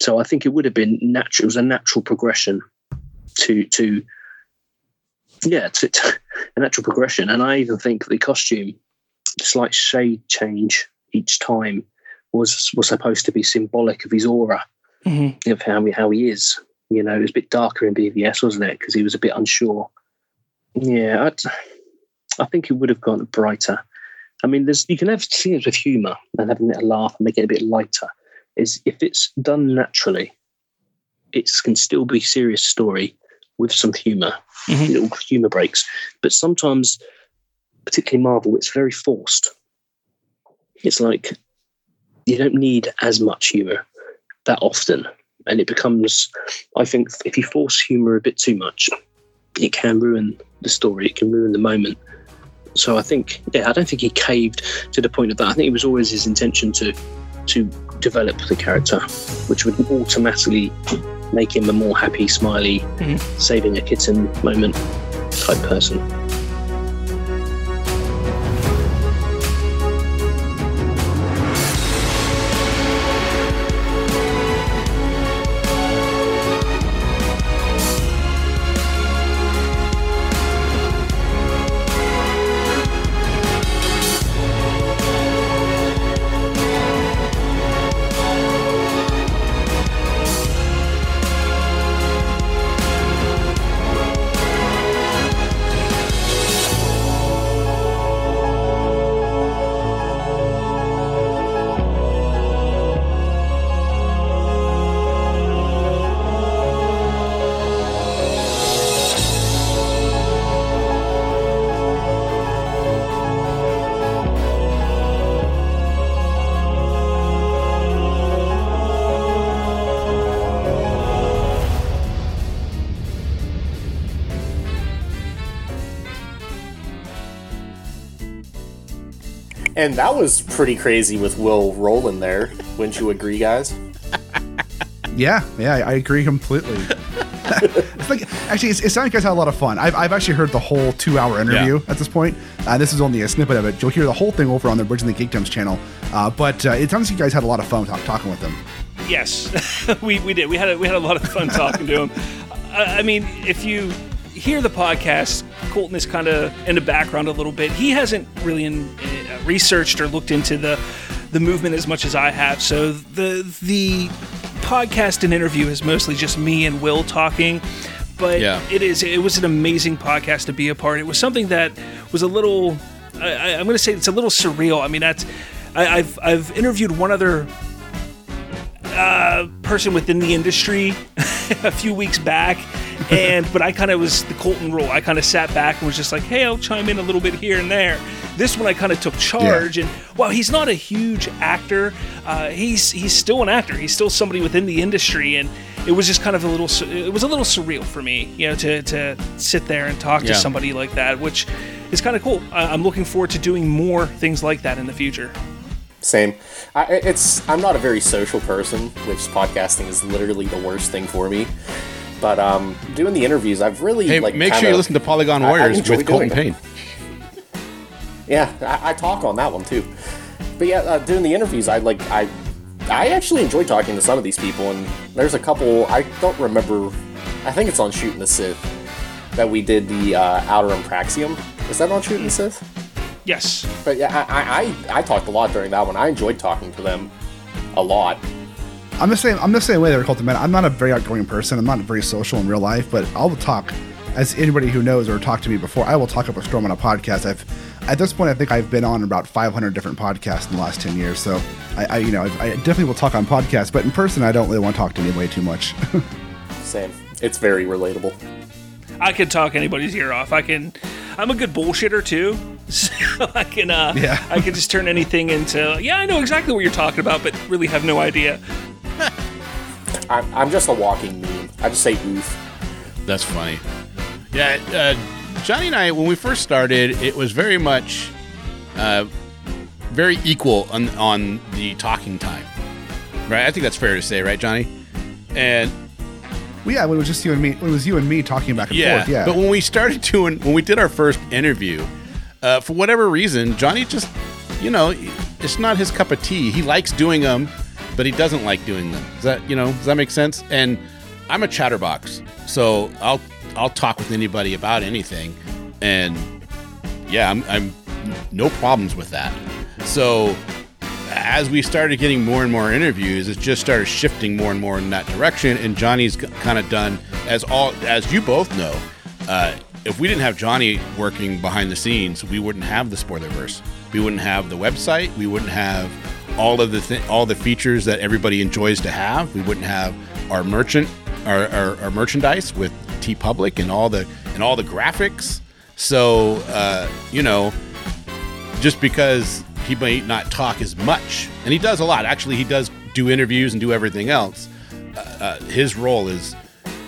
So I think it would have been natural. It was a natural progression to to yeah, to, to a natural progression. And I even think the costume, slight shade change each time, was was supposed to be symbolic of his aura Mhm. of how he, how he is. You know, it was a bit darker in BVS, wasn't it? Because he was a bit unsure. Yeah, I'd, I think it would have gone brighter. I mean, there's you can have scenes with humour and having a laugh and make it a bit lighter. Is if it's done naturally, it can still be serious story with some humor, little humor breaks. But sometimes, particularly Marvel, it's very forced. It's like you don't need as much humor that often, and it becomes. I think if you force humor a bit too much, it can ruin the story. It can ruin the moment. So I think, yeah, I don't think he caved to the point of that. I think it was always his intention to to develop the character, which would automatically make him a more happy, smiley, mm-hmm. saving a kitten moment type person. And that was pretty crazy with Will rolling there. Wouldn't you agree, guys? Yeah, yeah, I I agree completely. it's like actually, it's, it sounds like you guys had a lot of fun. I've, I've actually heard the whole two-hour interview at this point. Uh, this is only a snippet of it. You'll hear the whole thing over on the Bridging the Geekdoms channel. Uh, but uh, it sounds like you guys had a lot of fun talk, talking with them. Yes, we, we did. We had a, we had a lot of fun talking to him. I, I mean, if you hear the podcast, Colton is kind of in the background a little bit. He hasn't really in, uh, researched or looked into the the movement as much as I have. So the the podcast and interview is mostly just me and Will talking. But Yeah. it is it was an amazing podcast to be a part. It was something that was a little. I, I, I'm going to say it's a little surreal. I mean, that's I, I've I've interviewed one other uh, person within the industry a few weeks back, and but I kind of was the Colton role. I kind of sat back and was just like, "Hey, I'll chime in a little bit here and there." This one, I kind of took charge, and while he's not a huge actor, uh, he's he's still an actor. He's still somebody within the industry, and it was just kind of a little. It was a little surreal for me, you know, to to sit there and talk to somebody like that, which is kind of cool. I'm looking forward to doing more things like that in the future. Same. I, it's I'm not a very social person, which podcasting is literally the worst thing for me. But um, doing the interviews, I've really Hey, like make sure kinda- you listen to Polygon I- I Warriors with Colton Payne. Yeah, I, I talk on that one too. But yeah, uh, doing the interviews, I like I I actually enjoy talking to some of these people, and there's a couple I don't remember. I think it's on Shooting the Sith that we did the uh, Outer Impraxium. Is that on Shooting the Sith? Yes, But yeah, I, I I I talked a lot during that one. I enjoyed talking to them a lot. I'm the same. I'm the same way there, Colton. Man, I'm not a very outgoing person. I'm not very social in real life, but I'll talk. As anybody who knows or talked to me before, I will talk up a storm on a podcast. I've at this point, I think I've been on about 500 different podcasts in the last 10 years. So I, I you know, I, I definitely will talk on podcasts, but in person, I don't really want to talk to anybody too much. Same. It's very relatable. I can talk anybody's ear off. I can. I'm a good bullshitter too, so I can. Uh, Yeah. I can just turn anything into. Yeah, I know exactly what you're talking about, but really have no idea. I'm, I'm just a walking meme. I just say oof. That's funny. Yeah, uh, Johnny and I, when we first started, it was very much uh, very equal on, on the talking time. Right? I think that's fair to say, right, Johnny? And well, yeah, when it was just you and me, when it was you and me talking back and yeah, forth. Yeah. but when we started doing, when we did our first interview, uh, for whatever reason, Johnny just, you know, it's not his cup of tea. He likes doing them, but he doesn't like doing them. Does that, you know, does that make sense? And I'm a chatterbox, so I'll I'll talk with anybody about anything, and yeah, I'm, I'm no problems with that. So as we started getting more and more interviews, it just started shifting more and more in that direction. And Johnny's kind of done as all as you both know. Uh, if we didn't have Johnny working behind the scenes, we wouldn't have the Spoilerverse. We wouldn't have the website. We wouldn't have all of the th- all the features that everybody enjoys to have. We wouldn't have our merchant our, our, our merchandise with TeePublic and all the and all the graphics. So uh, you know, just because he may not talk as much, and he does a lot. Actually, he does do interviews and do everything else. Uh, uh, his role is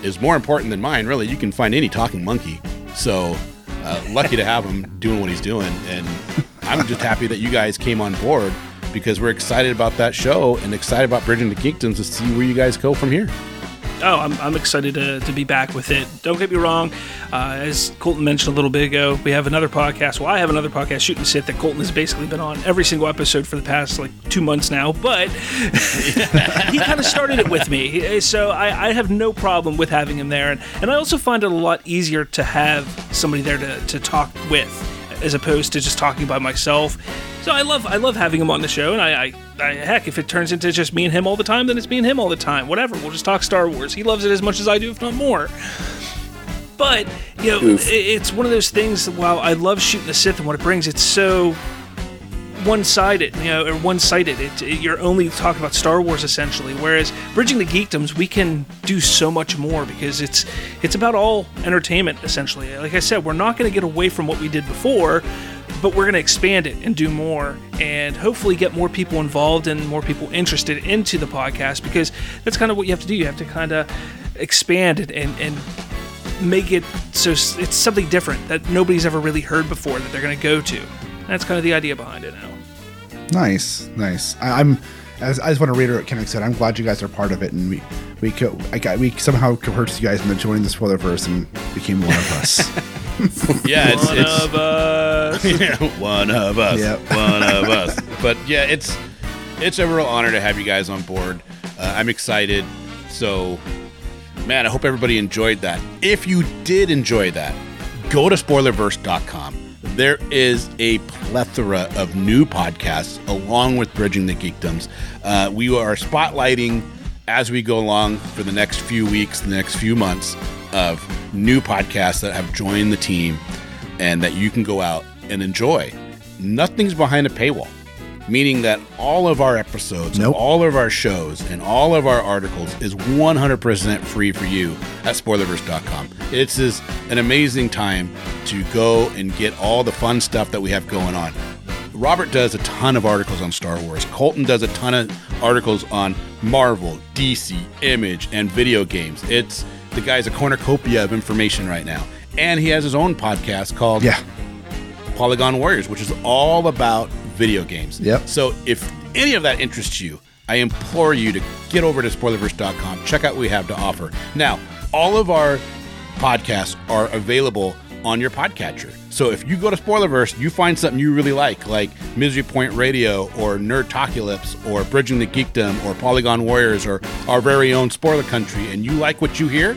is more important than mine. Really, you can find any talking monkey. So uh, lucky to have him doing what he's doing, and I'm just happy that you guys came on board because we're excited about that show and excited about Bridging the Geekdoms to see where you guys go from here. Oh, I'm, I'm excited to, to be back with it. Don't get me wrong. Uh, as Colton mentioned a little bit ago, we have another podcast. Well, I have another podcast, Shooting the Sith, that Colton has basically been on every single episode for the past like two months now. But he kind of started it with me. So I, I have no problem with having him there. And, and I also find it a lot easier to have somebody there to, to talk with as opposed to just talking by myself. So I love I love having him on the show, and I, I, I, heck if it turns into just me and him all the time, then it's me and him all the time. Whatever, we'll just talk Star Wars. He loves it as much as I do, if not more. But you know, it, it's one of those things. While I love shooting the Sith and what it brings, it's so one-sided, you know, or one-sided. It, it, you're only talking about Star Wars essentially. Whereas bridging the geekdoms, we can do so much more because it's it's about all entertainment essentially. Like I said, we're not going to get away from what we did before, but we're going to expand it and do more, and hopefully get more people involved and more people interested into the podcast because that's kind of what you have to do. You have to kind of expand it and and make it so it's something different that nobody's ever really heard before that they're going to go to. That's kind of the idea behind it now. Nice, nice. I, I'm. As, I just want to reiterate what Kenric said. I'm glad you guys are part of it, and we we co- I got, we somehow coerced you guys into joining the spoilerverse and became one of us. yeah, it's, one it's of us. yeah, one of us, Yep. one of us. But yeah, it's it's a real honor to have you guys on board. Uh, I'm excited. So, man, I hope everybody enjoyed that. If you did enjoy that, go to spoilerverse.com. There is a plethora of new podcasts along with Bridging the Geekdoms. Uh, we are spotlighting as we go along for the next few weeks, the next few months of new podcasts that have joined the team and that you can go out and enjoy. Nothing's behind a paywall, meaning that all of our episodes, Nope. all of our shows, and all of our articles is 100% free for you at spoilerverse.com. It's is an amazing time to go and get all the fun stuff that we have going on. Robert does a ton of articles on Star Wars. Colton does a ton of articles on Marvel, DC, Image, and video games. It's the guy's a cornucopia of information right now. And he has his own podcast called yeah, Polygon Warriors, which is all about video games. Yep. So if any of that interests you, I implore you to get over to spoilerverse.com, check out what we have to offer. Now, all of our podcasts are available on your podcatcher. So if you go to Spoilerverse, you find something you really like, like Misery Point Radio or Nerd Talkulips or Bridging the Geekdom or Polygon Warriors or our very own Spoiler Country, and you like what you hear,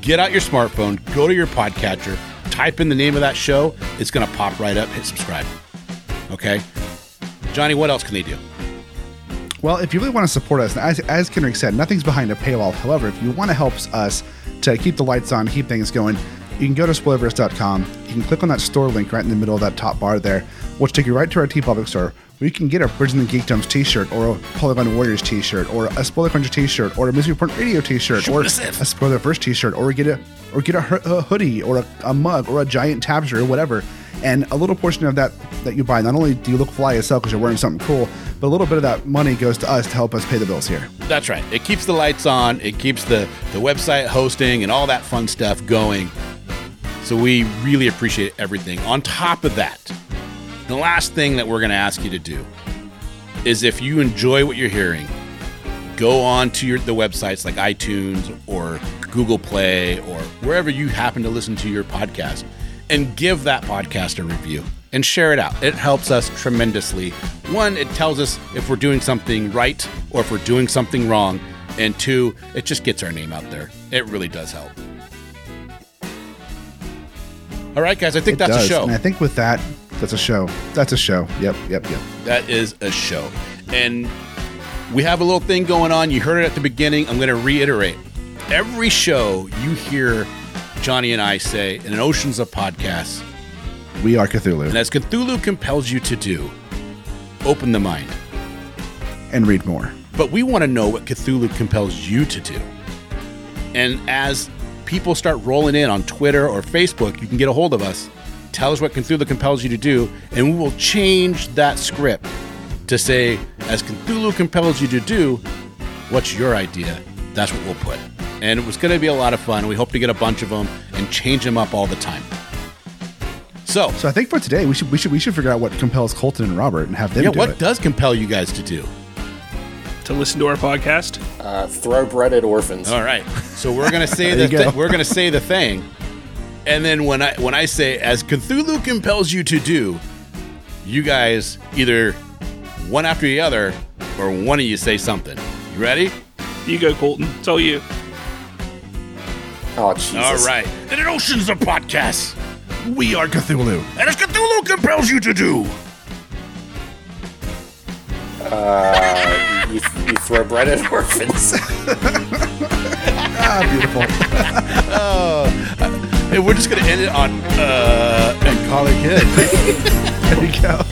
get out your smartphone, go to your podcatcher, type in the name of that show. It's going to pop right up. Hit subscribe. Okay? Johnny, what else can they do? Well, if you really want to support us, as, as Kenric said, nothing's behind a paywall. However, if you want to help us to keep the lights on, keep things going, you can go to spoilerverse.com. You can click on that store link right in the middle of that top bar there, which take you right to our TeePublic store, where you can get a Bridging the Geekdoms t-shirt, or a Polygon Warriors t-shirt, or a Spoiler Country t-shirt, or a Mystery Point Radio t-shirt, or a Spoiler Spoilerverse t-shirt, or get a or get a, a hoodie, or a, a mug, or a giant tabs or whatever. And a little portion of that that you buy, not only do you look fly yourself because you're wearing something cool, but a little bit of that money goes to us to help us pay the bills here. That's right. It keeps the lights on, it keeps the, the website hosting and all that fun stuff going. So we really appreciate everything. On top of that, the last thing that we're going to ask you to do is if you enjoy what you're hearing, go on to your, the websites like iTunes or Google Play or wherever you happen to listen to your podcast and give that podcast a review and share it out. It helps us tremendously. One, it tells us if we're doing something right or if we're doing something wrong. And two, it just gets our name out there. It really does help. All right, guys, I think It that's does. a show. And I think with that, that's a show. That's a show. Yep, yep, yep. That is a show. And we have a little thing going on. You heard it at the beginning. I'm going to reiterate. Every show you hear Johnny and I say in an oceans of podcasts, We are Cthulhu. and as Cthulhu compels you to do, open the mind. and read more. But we want to know what Cthulhu compels you to do. And as people start rolling in on Twitter or Facebook, you can get a hold of us. Tell us what Cthulhu compels you to do, and we will change that script to say, as Cthulhu compels you to do, what's your idea? That's what we'll put. And it was going to be a lot of fun. We hope to get a bunch of them and change them up all the time. So, So I think for today we should we should we should figure out what compels Colton and Robert and have them yeah, do what it. does compel you guys to do? To listen to our podcast. Uh, thoroughbred orphans. All right. So we're gonna say the you thi- go. we're gonna say the thing, and then when I when I say as Cthulhu compels you to do, you guys either one after the other, or one of you say something. You ready? You go, Colton. It's all you. Oh, Jesus. All right. In an oceans of podcasts, We are Cthulhu. and as Cthulhu compels you to do. Uh, you, you at orphans. Ah, beautiful. oh. And we're just gonna end it on uh and Call it good. there you go.